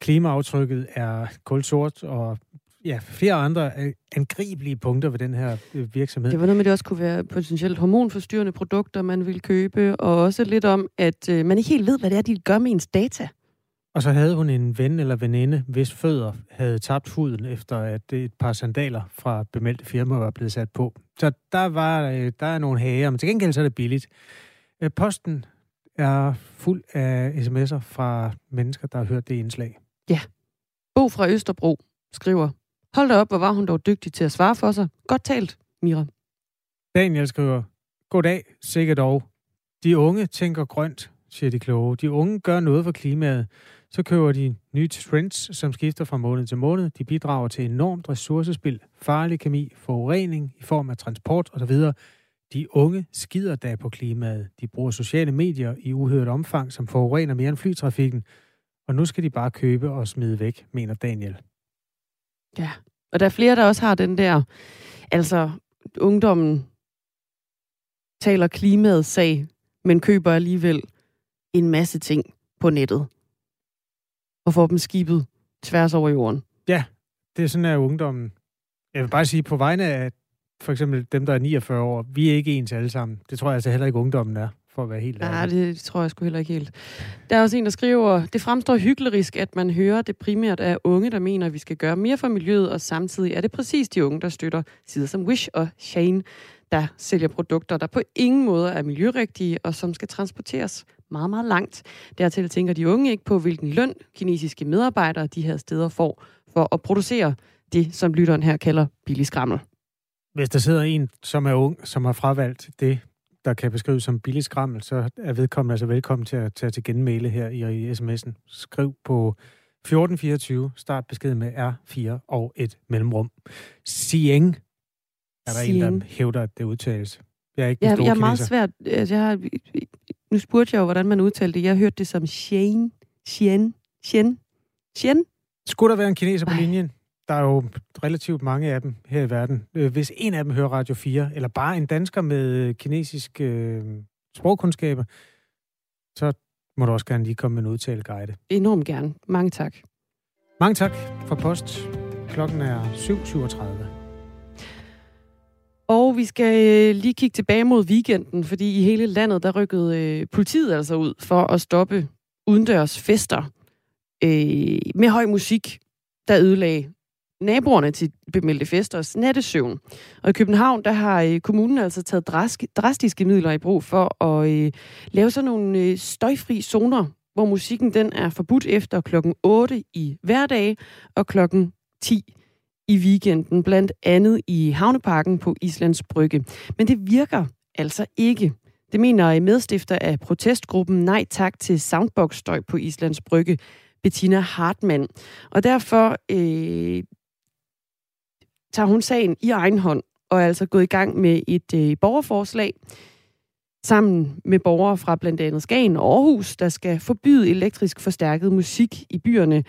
klimaaftrykket er kulsort, og ja, flere andre øh, angribelige punkter ved den her øh, virksomhed. Det var noget med, at det også kunne være potentielt hormonforstyrrende produkter, man vil købe, og også lidt om, at øh, man ikke helt ved, hvad det er, de gør med ens data. Og så havde hun en ven eller veninde, hvis fødder havde tabt huden, efter at et par sandaler fra bemeldte firma var blevet sat på. Så der, var, øh, der er nogle hager, men til gengæld så er det billigt. Øh, posten er fuld af sms'er fra mennesker, der har hørt det indslag. Ja. Bo fra Østerbro skriver, hold da op, hvor var hun dog dygtig til at svare for sig. Godt talt, Mira. Daniel skriver, goddag, sikkert dog. De unge tænker grønt, siger de kloge. De unge gør noget for klimaet. Så køber de nye trends, som skifter fra måned til måned. De bidrager til enormt ressourcespil, farlig kemi, forurening i form af transport osv. De unge skider da på klimaet. De bruger sociale medier i uhørt omfang, som forurener mere end flytrafikken. Og nu skal de bare købe og smide væk, mener Daniel. Ja, og der er flere, der også har den der, altså ungdommen taler klimaets sag, men køber alligevel en masse ting på nettet og får dem skibet tværs over jorden. Ja, det er sådan, at ungdommen... Jeg vil bare sige, på vegne af for eksempel dem, der er 49 år, vi er ikke ens alle sammen. Det tror jeg altså heller ikke, ungdommen er, for at være helt ærlig. Nej, det tror jeg sgu heller ikke helt. Der er også en, der skriver, det fremstår hyklerisk, at man hører det primært af unge, der mener, at vi skal gøre mere for miljøet, og samtidig er det præcis de unge, der støtter sider som Wish og Shane, der sælger produkter, der på ingen måde er miljørigtige, og som skal transporteres meget, meget langt. Dertil tænker de unge ikke på, hvilken løn kinesiske medarbejdere de her steder får for at producere det, som lytteren her kalder billig skrammel. Hvis der sidder en, som er ung, som har fravalgt det, der kan beskrives som billig skrammel, så er vedkommende altså velkommen til at tage til genmæle her i, i sms'en. Skriv på 1424, start besked med R4 og et mellemrum. Sieng er der Sieng. en, der hævder, at det udtales. Jeg er ikke ja, jeg er meget svært. Altså, jeg har, nu spurgte jeg jo, hvordan man udtalte det. Jeg hørte det som Shane. Shen. Shen. Shen. Skulle der være en kineser på Ej. linjen? Der er jo relativt mange af dem her i verden. Øh, hvis en af dem hører Radio 4, eller bare en dansker med kinesisk øh, sprogkundskaber, så må du også gerne lige komme med en udtaleguide. Enormt gerne. Mange tak. Mange tak for post. Klokken er 7.37. Og vi skal øh, lige kigge tilbage mod weekenden, fordi i hele landet, der rykkede øh, politiet altså ud for at stoppe udendørs fester øh, med høj musik, der ødelagde naboerne til bemeldte festers nattesøvn. Og i København, der har øh, kommunen altså taget drastiske midler i brug for at øh, lave sådan nogle øh, støjfri zoner, hvor musikken den er forbudt efter klokken 8 i hverdag og klokken 10 i weekenden, blandt andet i Havneparken på Islands Brygge. Men det virker altså ikke. Det mener medstifter af protestgruppen Nej Tak til Soundbox-støj på Islands Brygge, Bettina Hartmann. Og derfor øh, tager hun sagen i egen hånd og er altså gået i gang med et øh, borgerforslag sammen med borgere fra blandt andet Skagen og Aarhus, der skal forbyde elektrisk forstærket musik i byerne,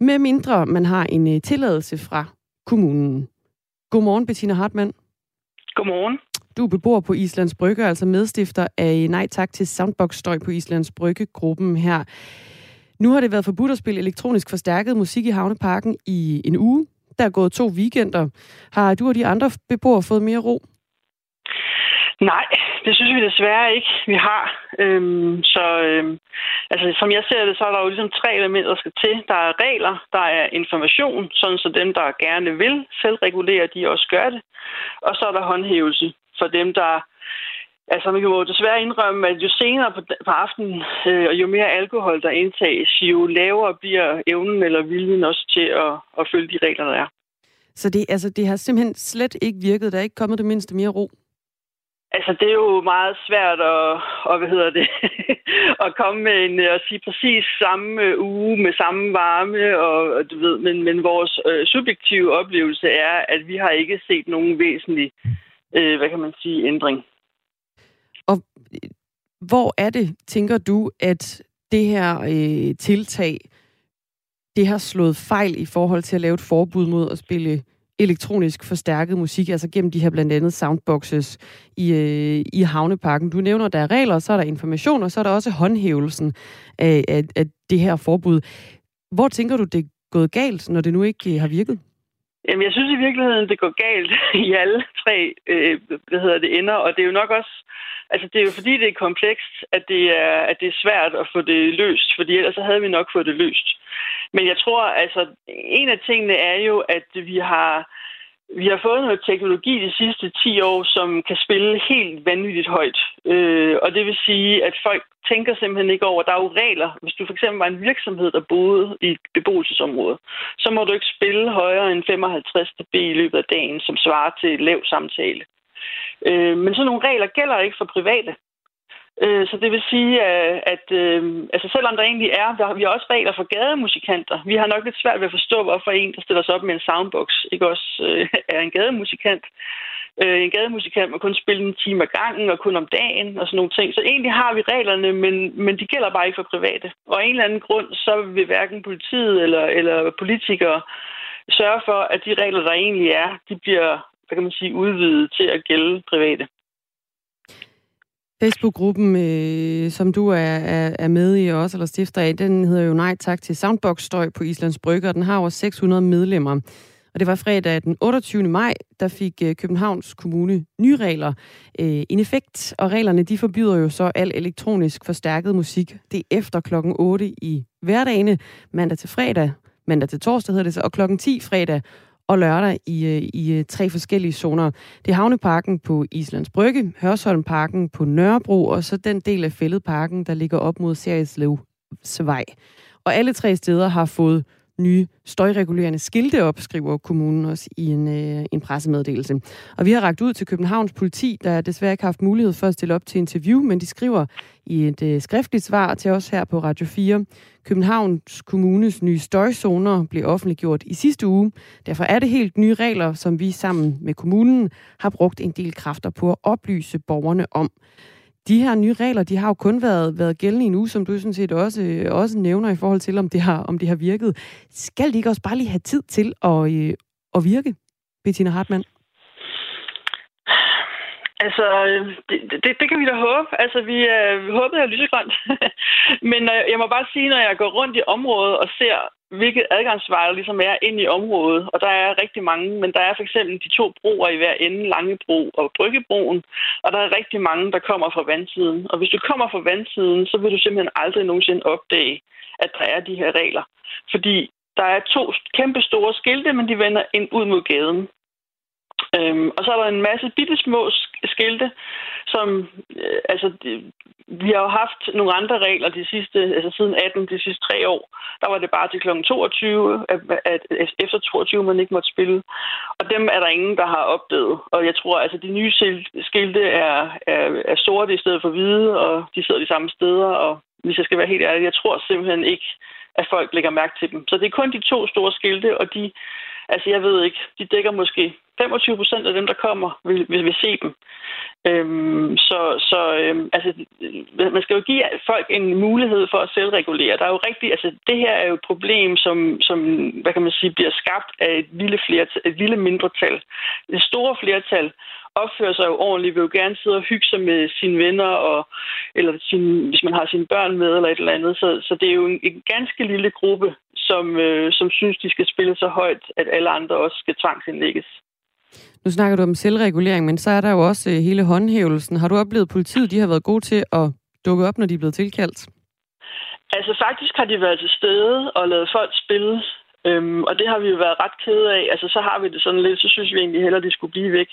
med mindre man har en øh, tilladelse fra kommunen. Godmorgen, Bettina Hartmann. Godmorgen. Du er beboer på Islands Brygge, altså medstifter af Nej Tak til Soundbox-støj på Islands Brygge-gruppen her. Nu har det været forbudt at spille elektronisk forstærket musik i Havneparken i en uge. Der er gået to weekender. Har du og de andre beboere fået mere ro? Nej, det synes vi desværre ikke, vi har. Øhm, så øhm, altså, som jeg ser det, så er der jo ligesom tre elementer, der skal til. Der er regler, der er information, sådan så dem, der gerne vil selvregulere, de også gør det. Og så er der håndhævelse for dem, der... Altså, man kan jo desværre indrømme, at jo senere på, på aftenen, øh, og jo mere alkohol, der indtages, jo lavere bliver evnen eller viljen også til at, at følge de regler, der er. Så det, altså, det har simpelthen slet ikke virket? Der er ikke kommet det mindste mere ro? Altså, det er jo meget svært at, og, hvad hedder det, at komme med en, øh, at sige præcis samme øh, uge med samme varme, og du ved, men, men vores øh, subjektive oplevelse er, at vi har ikke set nogen væsentlig, øh, hvad kan man sige, ændring. Og øh, hvor er det, tænker du, at det her øh, tiltag, det har slået fejl i forhold til at lave et forbud mod at spille elektronisk forstærket musik, altså gennem de her blandt andet soundboxes i, øh, i Havneparken. Du nævner, at der er regler, så er der information, og så er der også håndhævelsen af, af, af det her forbud. Hvor tænker du, det er gået galt, når det nu ikke øh, har virket? Jamen, jeg synes i virkeligheden, det går galt i alle tre, øh, hvad hedder det, ender, og det er jo nok også, altså det er jo fordi, det er komplekst, at det er, at det er svært at få det løst, fordi ellers så havde vi nok fået det løst. Men jeg tror, altså, en af tingene er jo, at vi har, vi har fået noget teknologi de sidste 10 år, som kan spille helt vanvittigt højt. Øh, og det vil sige, at folk tænker simpelthen ikke over, at der er jo regler. Hvis du for eksempel var en virksomhed, der boede i et beboelsesområde, så må du ikke spille højere end 55 dB i løbet af dagen, som svarer til lav samtale. Øh, men sådan nogle regler gælder ikke for private. Øh, så det vil sige, øh, at øh, altså selvom der egentlig er, der, vi har også regler for gademusikanter. Vi har nok lidt svært ved at forstå, hvorfor en, der stiller sig op med en soundbox, ikke også øh, er en gademusikant. Øh, en gademusikant må kun spille en time ad gangen og kun om dagen og sådan nogle ting. Så egentlig har vi reglerne, men, men de gælder bare ikke for private. Og af en eller anden grund, så vil hverken politiet eller, eller politikere sørge for, at de regler, der egentlig er, de bliver hvad kan man sige, udvidet til at gælde private. Facebook-gruppen, øh, som du er, er, er med i også, eller stifter af, den hedder jo Nej Tak til Soundbox-støj på Islands Brygge, og den har over 600 medlemmer. Og det var fredag den 28. maj, der fik øh, Københavns Kommune nye regler øh, en effekt, og reglerne de forbyder jo så al elektronisk forstærket musik. Det er efter klokken 8 i hverdagene, mandag til fredag, mandag til torsdag hedder det så, og klokken 10 fredag og lørdag i, øh, i øh, tre forskellige zoner. Det er Havneparken på Islands Brygge, Hørsholmparken på Nørrebro, og så den del af fældeparken, der ligger op mod Serieslevsvej. Og alle tre steder har fået nye støjregulerende skilte op, skriver kommunen også i en, øh, en pressemeddelelse. Og vi har ragt ud til Københavns politi, der desværre ikke har haft mulighed for at stille op til interview, men de skriver i et øh, skriftligt svar til os her på Radio 4. Københavns Kommunes nye støjzoner blev offentliggjort i sidste uge. Derfor er det helt nye regler, som vi sammen med kommunen har brugt en del kræfter på at oplyse borgerne om de her nye regler, de har jo kun været, været gældende i en uge, som du sådan set også, øh, også nævner i forhold til, om det, har, om det har virket. Skal de ikke også bare lige have tid til at, øh, at virke, Bettina Hartmann? Altså, det, det, det kan vi da håbe. Altså, vi, øh, vi håbede er lysegrønt. Men øh, jeg må bare sige, når jeg går rundt i området og ser hvilke adgangsveje der ligesom er ind i området. Og der er rigtig mange, men der er for eksempel de to broer i hver ende, Langebro og Bryggebroen, og der er rigtig mange, der kommer fra vandsiden. Og hvis du kommer fra vandsiden, så vil du simpelthen aldrig nogensinde opdage, at der er de her regler. Fordi der er to kæmpe store skilte, men de vender ind ud mod gaden. Øhm, og så er der en masse bitte små skilte, som, øh, altså, de, vi har jo haft nogle andre regler de sidste, altså siden 18, de sidste tre år. Der var det bare til kl. 22, at, at, at efter 22 man ikke måtte spille. Og dem er der ingen, der har opdaget. Og jeg tror, altså de nye skilte er, er, er sorte i stedet for hvide, og de sidder de samme steder. Og hvis jeg skal være helt ærlig, jeg tror simpelthen ikke, at folk lægger mærke til dem. Så det er kun de to store skilte, og de, altså jeg ved ikke, de dækker måske 25 procent af dem, der kommer, vil, vil, vil se dem. Øhm, så så øhm, altså, man skal jo give folk en mulighed for at selvregulere. Der er jo rigtig, altså, det her er jo et problem, som, som hvad kan man sige, bliver skabt af et lille, flertal, et lille mindretal. Det store flertal opfører sig jo ordentligt, vil jo gerne sidde og hygge sig med sine venner, og, eller sin, hvis man har sine børn med, eller et eller andet. Så, så det er jo en, en ganske lille gruppe, som, øh, som synes, de skal spille så højt, at alle andre også skal tvangsindlægges. Nu snakker du om selvregulering, men så er der jo også øh, hele håndhævelsen. Har du oplevet, at politiet de har været gode til at dukke op, når de er blevet tilkaldt? Altså faktisk har de været til stede og lavet folk spille, øhm, og det har vi jo været ret kede af. Altså så har vi det sådan lidt, så synes vi egentlig hellere, at de skulle blive væk.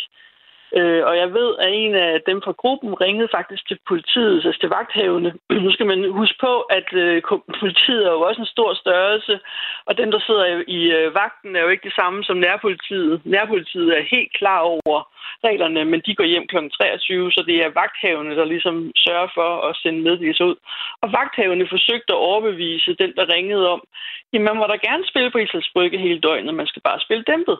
Øh, og jeg ved, at en af dem fra gruppen ringede faktisk til politiet, altså til vagthavende. nu skal man huske på, at øh, politiet er jo også en stor størrelse, og dem, der sidder i øh, vagten, er jo ikke det samme som nærpolitiet. Nærpolitiet er helt klar over reglerne, men de går hjem kl. 23, så det er vagthavende, der ligesom sørger for at sende meddelelser ud. Og vagthavende forsøgte at overbevise den, der ringede om, at man må da gerne spille på Islands Brygge hele døgnet, man skal bare spille dæmpet.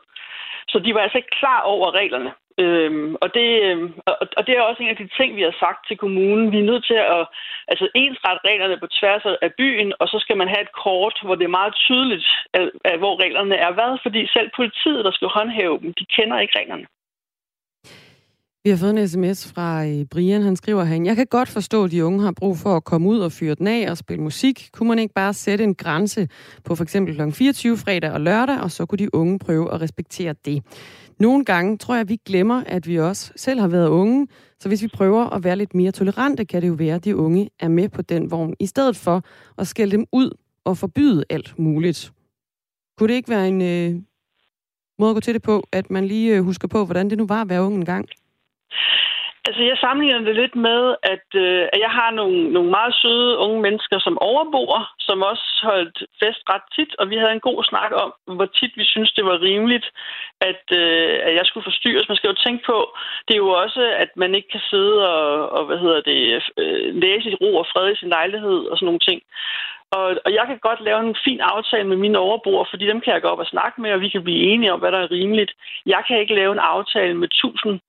Så de var altså ikke klar over reglerne. Øhm, og, det, øhm, og det er også en af de ting, vi har sagt til kommunen. Vi er nødt til at altså, ensrette reglerne på tværs af byen, og så skal man have et kort, hvor det er meget tydeligt, at, at, hvor reglerne er hvad. Fordi selv politiet, der skal håndhæve dem, de kender ikke reglerne. Vi har fået en sms fra øh, Brian. Han skriver han, jeg kan godt forstå, at de unge har brug for at komme ud og fyre den af og spille musik. Kunne man ikke bare sætte en grænse på for eksempel kl. 24 fredag og lørdag, og så kunne de unge prøve at respektere det. Nogle gange tror jeg, vi glemmer, at vi også selv har været unge, så hvis vi prøver at være lidt mere tolerante, kan det jo være, at de unge er med på den vogn, i stedet for at skælde dem ud og forbyde alt muligt. Kunne det ikke være en øh, måde at gå til det på, at man lige øh, husker på, hvordan det nu var at være ung engang? Altså, jeg sammenligner det lidt med, at, øh, at jeg har nogle, nogle meget søde unge mennesker, som overbor, som også holdt fest ret tit, og vi havde en god snak om, hvor tit vi synes, det var rimeligt, at, øh, at jeg skulle forstyrres. Man skal jo tænke på, det er jo også, at man ikke kan sidde og, og hvad hedder det, øh, læse i ro og fred i sin lejlighed og sådan nogle ting. Og, og jeg kan godt lave en fin aftale med mine overbrugere, fordi dem kan jeg gå op og snakke med, og vi kan blive enige om, hvad der er rimeligt. Jeg kan ikke lave en aftale med 1000,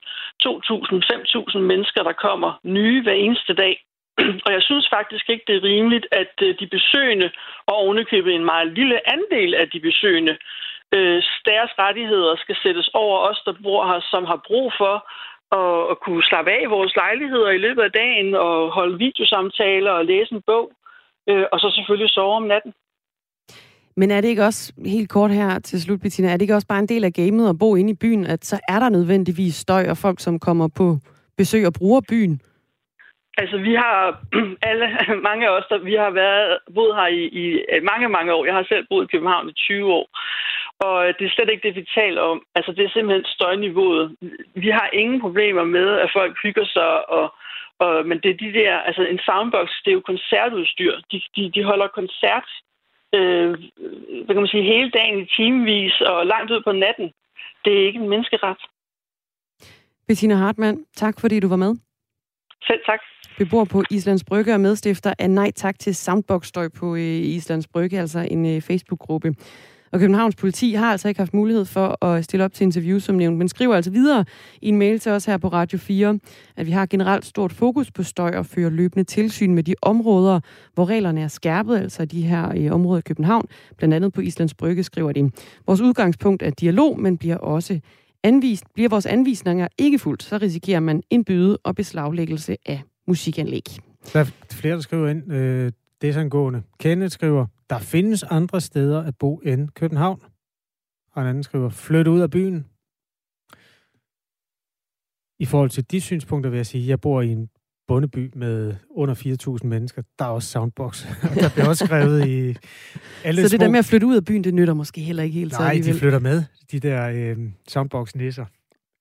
2000, 5000 mennesker, der kommer nye hver eneste dag. Og jeg synes faktisk ikke, det er rimeligt, at øh, de besøgende, og ovenikøbet en meget lille andel af de besøgende, øh, deres rettigheder skal sættes over os, der bor her, som har brug for at, at kunne slappe af i vores lejligheder i løbet af dagen og holde videosamtaler og læse en bog øh, og så selvfølgelig sove om natten. Men er det ikke også, helt kort her til slut, Bettina, er det ikke også bare en del af gamet at bo inde i byen, at så er der nødvendigvis støj og folk, som kommer på besøg og bruger byen? Altså, vi har alle, mange af os, der, vi har været, boet her i, i mange, mange år. Jeg har selv boet i København i 20 år. Og det er slet ikke det, vi taler om. Altså, det er simpelthen støjniveauet. Vi har ingen problemer med, at folk hygger sig og, og, men det er de der, altså en soundbox, det er jo koncertudstyr. De, de, de holder koncert, øh, hvad kan man sige, hele dagen i timevis og langt ud på natten. Det er ikke en menneskeret. Bettina Hartmann, tak fordi du var med. Selv tak. Vi bor på Islands Brygge og medstifter af Nej Tak til Soundbox-støj på øh, Islands Brygge, altså en øh, Facebook-gruppe. Og Københavns politi har altså ikke haft mulighed for at stille op til interview som nævnt, men skriver altså videre i en mail til os her på Radio 4, at vi har generelt stort fokus på støj og fører løbende tilsyn med de områder, hvor reglerne er skærpet, altså de her øh, i området i København, blandt andet på Islands Brygge, skriver de. Vores udgangspunkt er dialog, men bliver også anvist, bliver vores anvisninger ikke fuldt, så risikerer man en byde og beslaglæggelse af musikanlæg. Der er flere, der skriver ind, øh, desangående. Kenneth skriver, der findes andre steder at bo end København. Og en anden skriver, flyt ud af byen. I forhold til de synspunkter vil jeg sige, at jeg bor i en bondeby med under 4.000 mennesker. Der er også soundbox. der bliver også skrevet i alle Så det små... der med at flytte ud af byen, det nytter måske heller ikke helt Nej, de flytter med, de der øh, soundbox-nisser.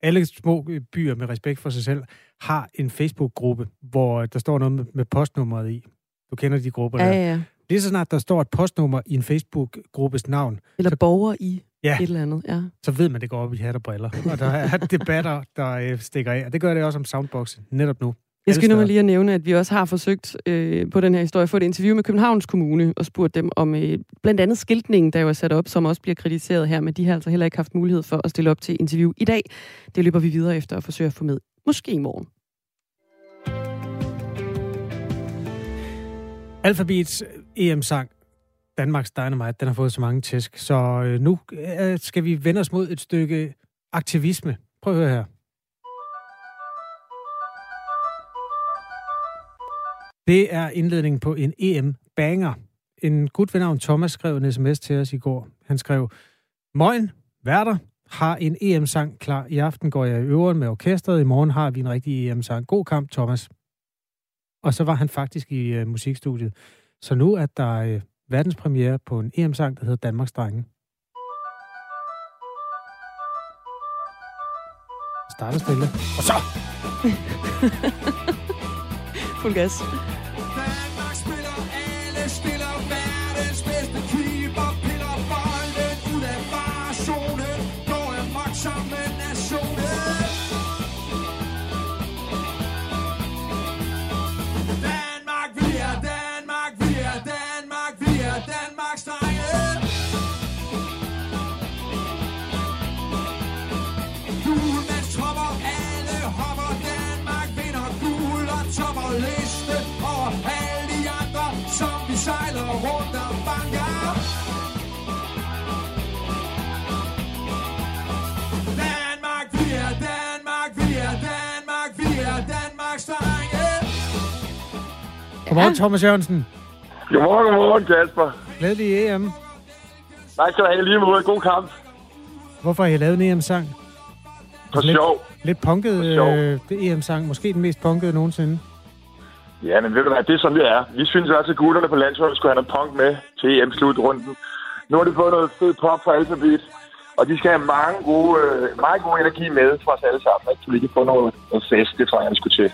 Alle små byer med respekt for sig selv har en Facebook-gruppe, hvor der står noget med, postnummeret i. Du kender de grupper ja, der. Ja, Lige så snart der står et postnummer i en Facebook-gruppes navn. Eller så, borger i ja, et eller andet, ja. Så ved man, det går op i hat og briller. Og der er debatter, der øh, stikker af. Og det gør det også om Soundbox netop nu. Jeg skal nu lige at nævne, at vi også har forsøgt øh, på den her historie at få et interview med Københavns Kommune og spurgt dem om øh, blandt andet skiltningen, der jo er sat op, som også bliver kritiseret her, men de har altså heller ikke haft mulighed for at stille op til interview i dag. Det løber vi videre efter at forsøge at få med. Måske i morgen. Alphabets øh, EM-sang, Danmarks Dynamite, den har fået så mange tæsk, så øh, nu øh, skal vi vende os mod et stykke aktivisme. Prøv at høre her. Det er indledningen på en EM-banger. En gut ved navn Thomas skrev en sms til os i går. Han skrev, Moin, værter, har en EM-sang klar. I aften går jeg i øveren med orkestret. I morgen har vi en rigtig EM-sang. God kamp, Thomas. Og så var han faktisk i øh, musikstudiet. Så nu er der øh, verdenspremiere på en EM-sang, der hedder Danmarks Drenge. Starter stille. Og så! Fuld gas. Godmorgen, Thomas Jørgensen. Godmorgen, godmorgen, Kasper. Glædelig EM. Nej, skal du have lige måde. God kamp. Hvorfor har I lavet en EM-sang? For lidt, sjov. Lidt punket øh, EM-sang. Måske den mest punkede nogensinde. Ja, men ved du hvad, det er sådan, det er. Vi synes også, at gutterne på landsholdet skulle have noget punk med til EM-slutrunden. Nu har de fået noget fed pop fra Alphabet, og de skal have mange gode, øh, meget god energi med for os alle sammen, så vi kan få noget, noget fest. Det tror jeg, jeg skulle til.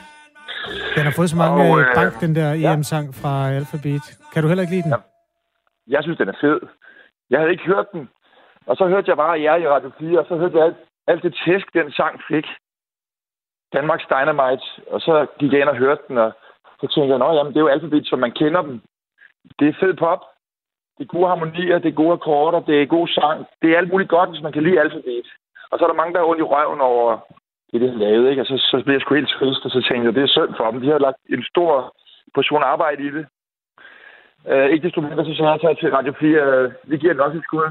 Den har fået så mange Og, og, øh, bank, den der EM-sang fra Alphabet. Kan du heller ikke lide den? Ja. Jeg synes, den er fed. Jeg havde ikke hørt den. Og så hørte jeg bare jer i Radio 4, og så hørte jeg alt, alt det tæsk, den sang fik. Danmarks Dynamite. Og så gik jeg ind og hørte den, og så tænkte jeg, jamen, det er jo alfabet, som man kender dem. Det er fed pop. Det er gode harmonier, det er gode akkorder, det er god sang. Det er alt muligt godt, hvis man kan lide alfabet. Og så er der mange, der er ondt i røven over det, det har lavet, ikke? Og så, så bliver jeg sgu helt trist, og så tænkte jeg, det er synd for dem. De har lagt en stor portion arbejde i det. Uh, ikke desto mindre, så sagde jeg til Radio 4, uh, vi giver den også et skud.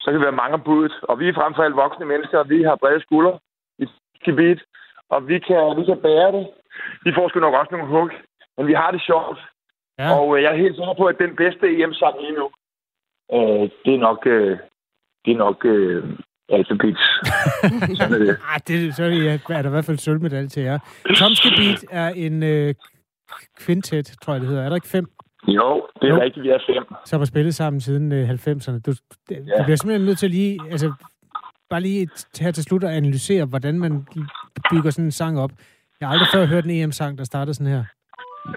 Så kan vi være mange om budet. Og vi er frem for alt voksne mennesker, og vi har brede skuldre i gebit, og vi kan, vi kan bære det. Vi får sgu nok også nogle hug, men vi har det sjovt. Ja. Og uh, jeg er helt sikker på, at den bedste EM-sang lige nu, uh, det er nok, uh, det er nok uh, Alphabets. Sådan er det. Ej, det, så er, det, er der i hvert fald sølvmedalje til jer. Tomske Beat er en øh, kvintet, tror jeg det hedder. Er der ikke fem? Jo, det er jo. rigtigt, vi er fem. Som har spillet sammen siden øh, 90'erne. Du, det, ja. du bliver simpelthen nødt til lige, altså, bare lige her til slut at analysere, hvordan man bygger sådan en sang op. Jeg har aldrig før hørt en EM-sang, der startede sådan her.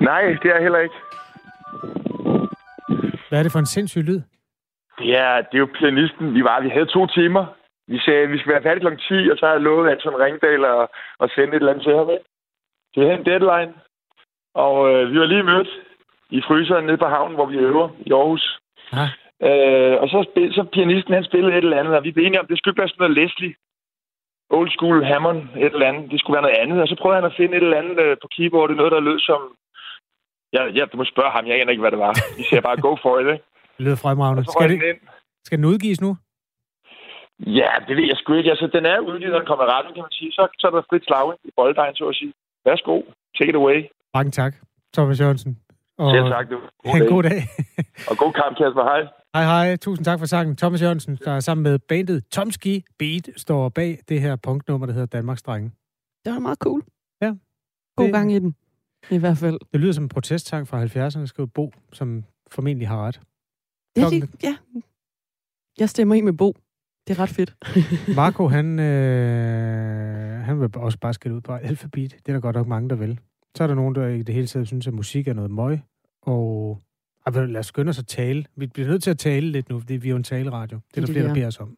Nej, det er heller ikke. Hvad er det for en sindssyg lyd? Ja, det er jo pianisten. Vi, var, vi havde to timer. Vi sagde, at vi skal være færdige kl. 10, og så har jeg lovet Anton Ringdal at, at sende et eller andet til ham. Det er en deadline. Og øh, vi var lige mødt i fryseren nede på havnen, hvor vi øver i Aarhus. Ja. Øh, og så, spil, så pianisten, han spillede et eller andet, og vi blev enige om, det skulle være sådan noget Leslie. Old school Hammond, et eller andet. Det skulle være noget andet. Og så prøvede han at finde et eller andet øh, på keyboardet, noget, der lød som... Ja, ja, du må spørge ham, jeg aner ikke, hvad det var. Vi siger bare, go for it, ikke? Det lyder fremragende. Skal, det, skal den udgives nu? Ja, det ved jeg sgu ikke. Altså, den er udgivet, og den kommer retten, kan man sige. Så, så er der frit slag i bolddejen, så at sige. Værsgo. Take it away. Mange tak, Thomas Jørgensen. Og Selv tak, du. God dag. god dag. og god kamp, Kasper. Hej. Hej, hej. Tusind tak for sangen. Thomas Jørgensen, der er sammen med bandet Tomski Beat, står bag det her punktnummer, der hedder Danmarks Drenge. Det var meget cool. Ja. God det, gang i den, i hvert fald. Det lyder som en protestsang fra 70'erne, skrevet Bo, som formentlig har ret. Ja, det, ja. Jeg stemmer i med Bo. Det er ret fedt. Marco, han, øh, han vil også bare skille ud på alfabet. Det er der godt nok mange, der vil. Så er der nogen, der i det hele taget synes, at musik er noget møg. Og ej, lad os skynde os at tale. Vi bliver nødt til at tale lidt nu, fordi vi er jo en taleradio. Det er der flere, der beder os om.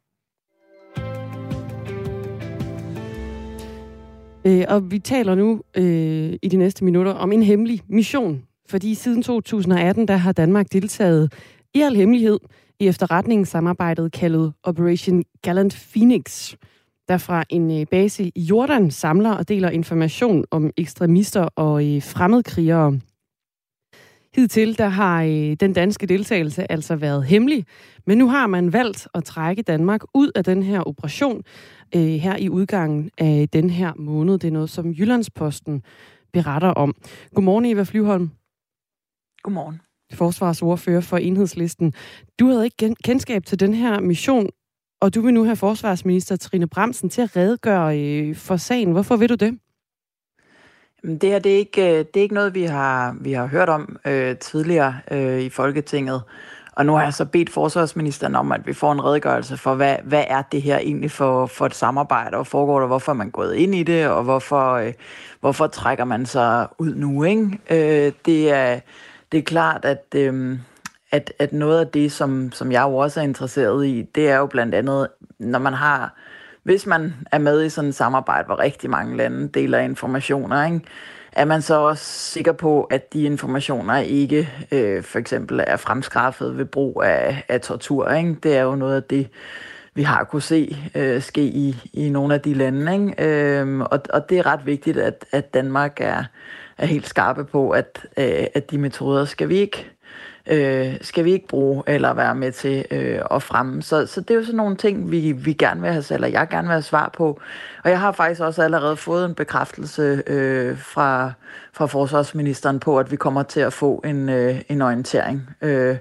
Øh, og vi taler nu øh, i de næste minutter om en hemmelig mission. Fordi siden 2018, der har Danmark deltaget i al hemmelighed i efterretningssamarbejdet kaldet Operation Gallant Phoenix, der fra en øh, base i Jordan samler og deler information om ekstremister og øh, fremmedkrigere. Hidtil der har øh, den danske deltagelse altså været hemmelig, men nu har man valgt at trække Danmark ud af den her operation her i udgangen af den her måned. Det er noget, som Jyllandsposten beretter om. Godmorgen, Eva Flyvholm. Godmorgen forsvarsordfører for enhedslisten. Du havde ikke kendskab til den her mission, og du vil nu have forsvarsminister Trine Bremsen til at redegøre øh, for sagen. Hvorfor vil du det? Det her det er ikke, øh, det er ikke noget, vi har, vi har hørt om øh, tidligere øh, i Folketinget. Og nu har jeg så bedt forsvarsministeren om, at vi får en redegørelse for, hvad, hvad er det her egentlig for, for et samarbejde, og foregår der, hvorfor er man gået ind i det, og hvorfor, øh, hvorfor trækker man sig ud nu, ikke? Øh, det er det er klart, at, øh, at, at noget af det, som, som jeg jo også er interesseret i, det er jo blandt andet, når man har, hvis man er med i sådan et samarbejde, hvor rigtig mange lande deler informationer, ikke? er man så også sikker på, at de informationer ikke øh, for eksempel er fremskaffet ved brug af, af tortur. Ikke? Det er jo noget af det, vi har kunne se øh, ske i, i nogle af de lande. Ikke? Øh, og, og det er ret vigtigt, at, at Danmark er, er helt skarpe på, at, øh, at de metoder skal vi ikke øh, skal vi ikke bruge eller være med til øh, at fremme. Så, så det er jo sådan nogle ting, vi, vi gerne vil have, eller jeg gerne vil have svar på. Og jeg har faktisk også allerede fået en bekræftelse øh, fra, fra forsvarsministeren på, at vi kommer til at få en, øh, en orientering. Øh,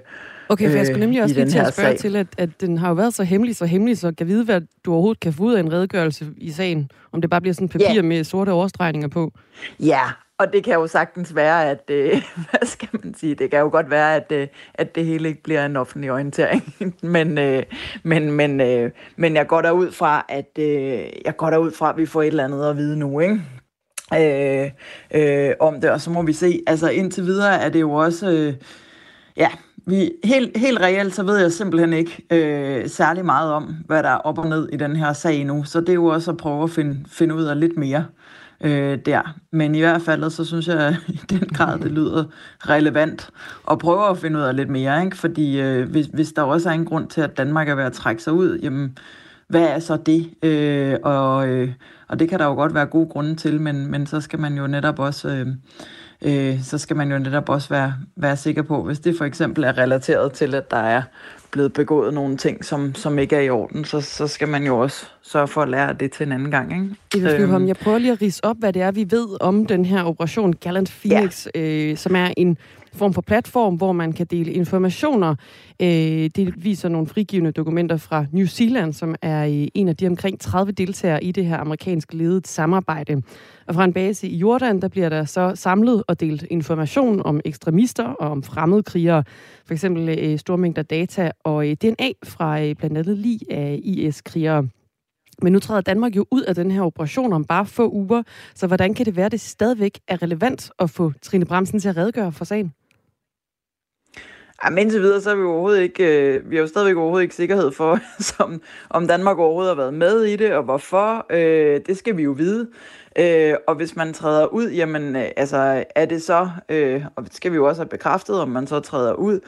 Okay, for jeg skulle nemlig også lige til at spørge sag. til, at, at den har jo været så hemmelig, så hemmelig, så kan vide, hvad du overhovedet kan få ud af en redegørelse i sagen. Om det bare bliver sådan papir yeah. med sorte overstregninger på. Ja, og det kan jo sagtens være, at, øh, hvad skal man sige, det kan jo godt være, at, øh, at det hele ikke bliver en offentlig orientering. men, øh, men, men, øh, men jeg går derud fra, at øh, jeg går derud fra, at vi får et eller andet at vide nu, ikke? Øh, øh, om det, og så må vi se. Altså indtil videre er det jo også, øh, ja, vi, helt, helt reelt, så ved jeg simpelthen ikke øh, særlig meget om, hvad der er op og ned i den her sag nu. Så det er jo også at prøve at finde, finde ud af lidt mere øh, øh, der. Men i hvert fald, så synes jeg i den grad, det lyder relevant at prøve at finde ud af lidt mere. Ikke? Fordi øh, hvis, hvis der også er en grund til, at Danmark er ved at trække sig ud, jamen, hvad er så det? Øh, og, øh, og det kan der jo godt være gode grunde til, men, men så skal man jo netop også... Øh, øh, så skal man jo netop også være, være sikker på, hvis det for eksempel er relateret til, at der er blevet begået nogle ting, som, som ikke er i orden, så, så skal man jo også sørge for at lære det til en anden gang. Ikke? Eva øhm. jeg prøver lige at rise op, hvad det er, vi ved om den her operation Gallant Phoenix, ja. øh, som er en form for platform, hvor man kan dele informationer. Øh, det viser nogle frigivende dokumenter fra New Zealand, som er øh, en af de omkring 30 deltagere i det her amerikansk ledet samarbejde. Og fra en base i Jordan, der bliver der så samlet og delt information om ekstremister og om fremmedkrigere. For eksempel øh, store mængder data og øh, DNA fra øh, blandt andet lige af IS-krigere. Men nu træder Danmark jo ud af den her operation om bare få uger, så hvordan kan det være, at det stadigvæk er relevant at få Trine Bremsen til at redegøre for sagen? Ja, men indtil videre, så er vi overhovedet ikke, øh, vi har jo stadigvæk overhovedet ikke sikkerhed for, som, om Danmark overhovedet har været med i det, og hvorfor. Øh, det skal vi jo vide. Øh, og hvis man træder ud, jamen, øh, altså, er det så, øh, og det skal vi jo også have bekræftet, om man så træder ud,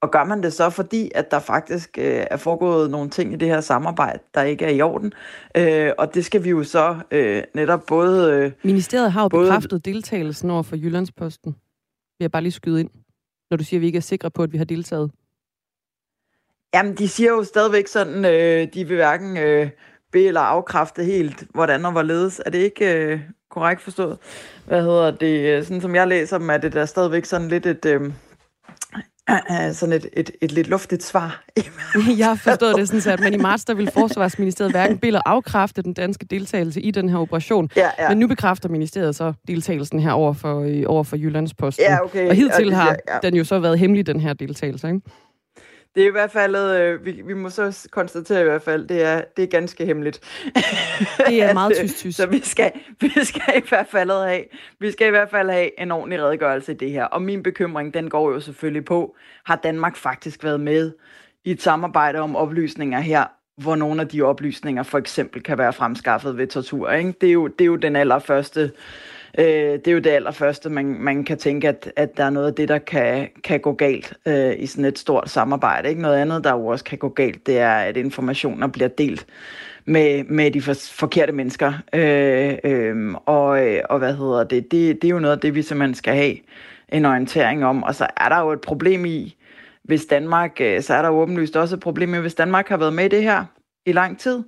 og gør man det så, fordi at der faktisk øh, er foregået nogle ting i det her samarbejde, der ikke er i orden? Øh, og det skal vi jo så øh, netop både... Øh, Ministeriet har jo både, bekræftet deltagelsen over for Jyllandsposten. Vil jeg bare lige skyde ind, når du siger, at vi ikke er sikre på, at vi har deltaget. Jamen, de siger jo stadigvæk sådan, øh, de vil hverken øh, bede eller afkræfte helt, hvordan og hvorledes. Er det ikke øh, korrekt forstået? Hvad hedder det? Sådan som jeg læser dem, er det der stadigvæk sådan lidt et... Øh, sådan et, et, et lidt luftigt svar. Jeg har forstået det sådan, at man i marts, der ville Forsvarsministeriet hverken bille afkræfte den danske deltagelse i den her operation. Ja, ja. Men nu bekræfter ministeriet så deltagelsen her over for, øh, over for Jyllandsposten. Ja, okay. Og hidtil har ja. den jo så været hemmelig, den her deltagelse. Ikke? Det er i hvert fald, øh, vi, vi må så konstatere i hvert fald, det er, det er ganske hemmeligt. Det er meget tysk tysk. Så vi skal, vi skal i hvert fald have, vi skal i hvert fald have en ordentlig redegørelse i det her. Og min bekymring, den går jo selvfølgelig på, har Danmark faktisk været med i et samarbejde om oplysninger her, hvor nogle af de oplysninger for eksempel kan være fremskaffet ved tortur. Ikke? Det, er jo, det er jo den allerførste øh, det er jo det allerførste, man, man kan tænke, at, at der er noget af det, der kan, kan gå galt øh, i sådan et stort samarbejde. Ikke noget andet, der jo også kan gå galt, det er, at informationer bliver delt med, med de for, forkerte mennesker. Øh, øh, og, og hvad hedder det? det? Det er jo noget af det, vi simpelthen skal have en orientering om. Og så er der jo et problem i, hvis Danmark, øh, så er der åbenlyst også et problem i, hvis Danmark har været med i det her i lang tid,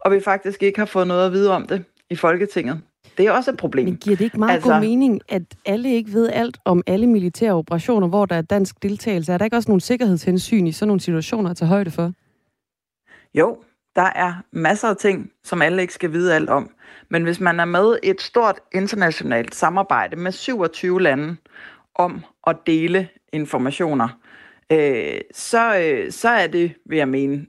og vi faktisk ikke har fået noget at vide om det i Folketinget. Det er også et problem. Men giver det ikke meget altså, god mening, at alle ikke ved alt om alle militære operationer, hvor der er dansk deltagelse? Er der ikke også nogle sikkerhedshensyn i sådan nogle situationer at tage højde for? Jo, der er masser af ting, som alle ikke skal vide alt om. Men hvis man er med i et stort internationalt samarbejde med 27 lande om at dele informationer, øh, så, øh, så er det, vil jeg mene,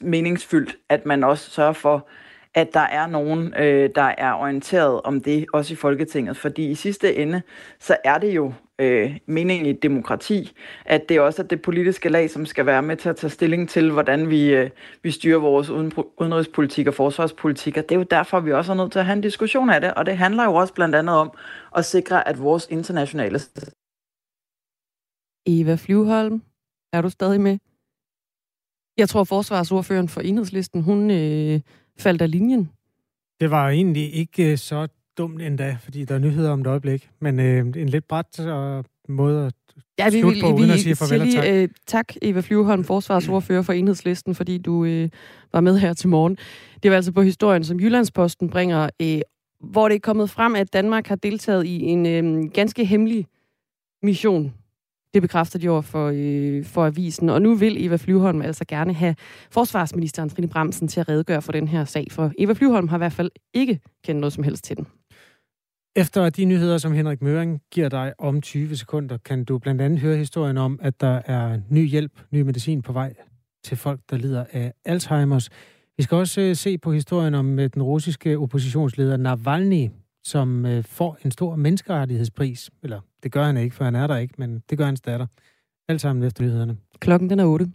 meningsfyldt, at man også sørger for, at der er nogen, øh, der er orienteret om det, også i Folketinget. Fordi i sidste ende, så er det jo øh, meningen i et demokrati, at det også er det politiske lag, som skal være med til at tage stilling til, hvordan vi, øh, vi styrer vores udenrigspolitik og forsvarspolitik. Og det er jo derfor, vi også er nødt til at have en diskussion af det. Og det handler jo også blandt andet om at sikre, at vores internationale... Eva Flyvholm, er du stadig med? Jeg tror, forsvarsordføreren for enhedslisten, hun øh, faldt af linjen. Det var egentlig ikke øh, så dumt endda, fordi der er nyheder om et øjeblik. Men øh, en lidt bræt øh, måde at Ja, vi slut vil, på, vi, uden at vi sige farvel og siger tak. lige, øh, tak, Eva Flyvholm, forsvarsordfører for Enhedslisten, fordi du øh, var med her til morgen. Det var altså på historien, som Jyllandsposten bringer, øh, hvor det er kommet frem, at Danmark har deltaget i en øh, ganske hemmelig mission. Det bekræfter de over for, øh, for avisen. Og nu vil Eva Flyvholm altså gerne have forsvarsministeren Trine Bremsen til at redegøre for den her sag, for Eva Flyvholm har i hvert fald ikke kendt noget som helst til den. Efter de nyheder, som Henrik Møring giver dig om 20 sekunder, kan du blandt andet høre historien om, at der er ny hjælp, ny medicin på vej til folk, der lider af Alzheimers. Vi skal også øh, se på historien om øh, den russiske oppositionsleder Navalny, som øh, får en stor menneskerettighedspris. Eller det gør han ikke, for han er der ikke, men det gør hans datter. Alt sammen efter nyhederne. Klokken den er 8.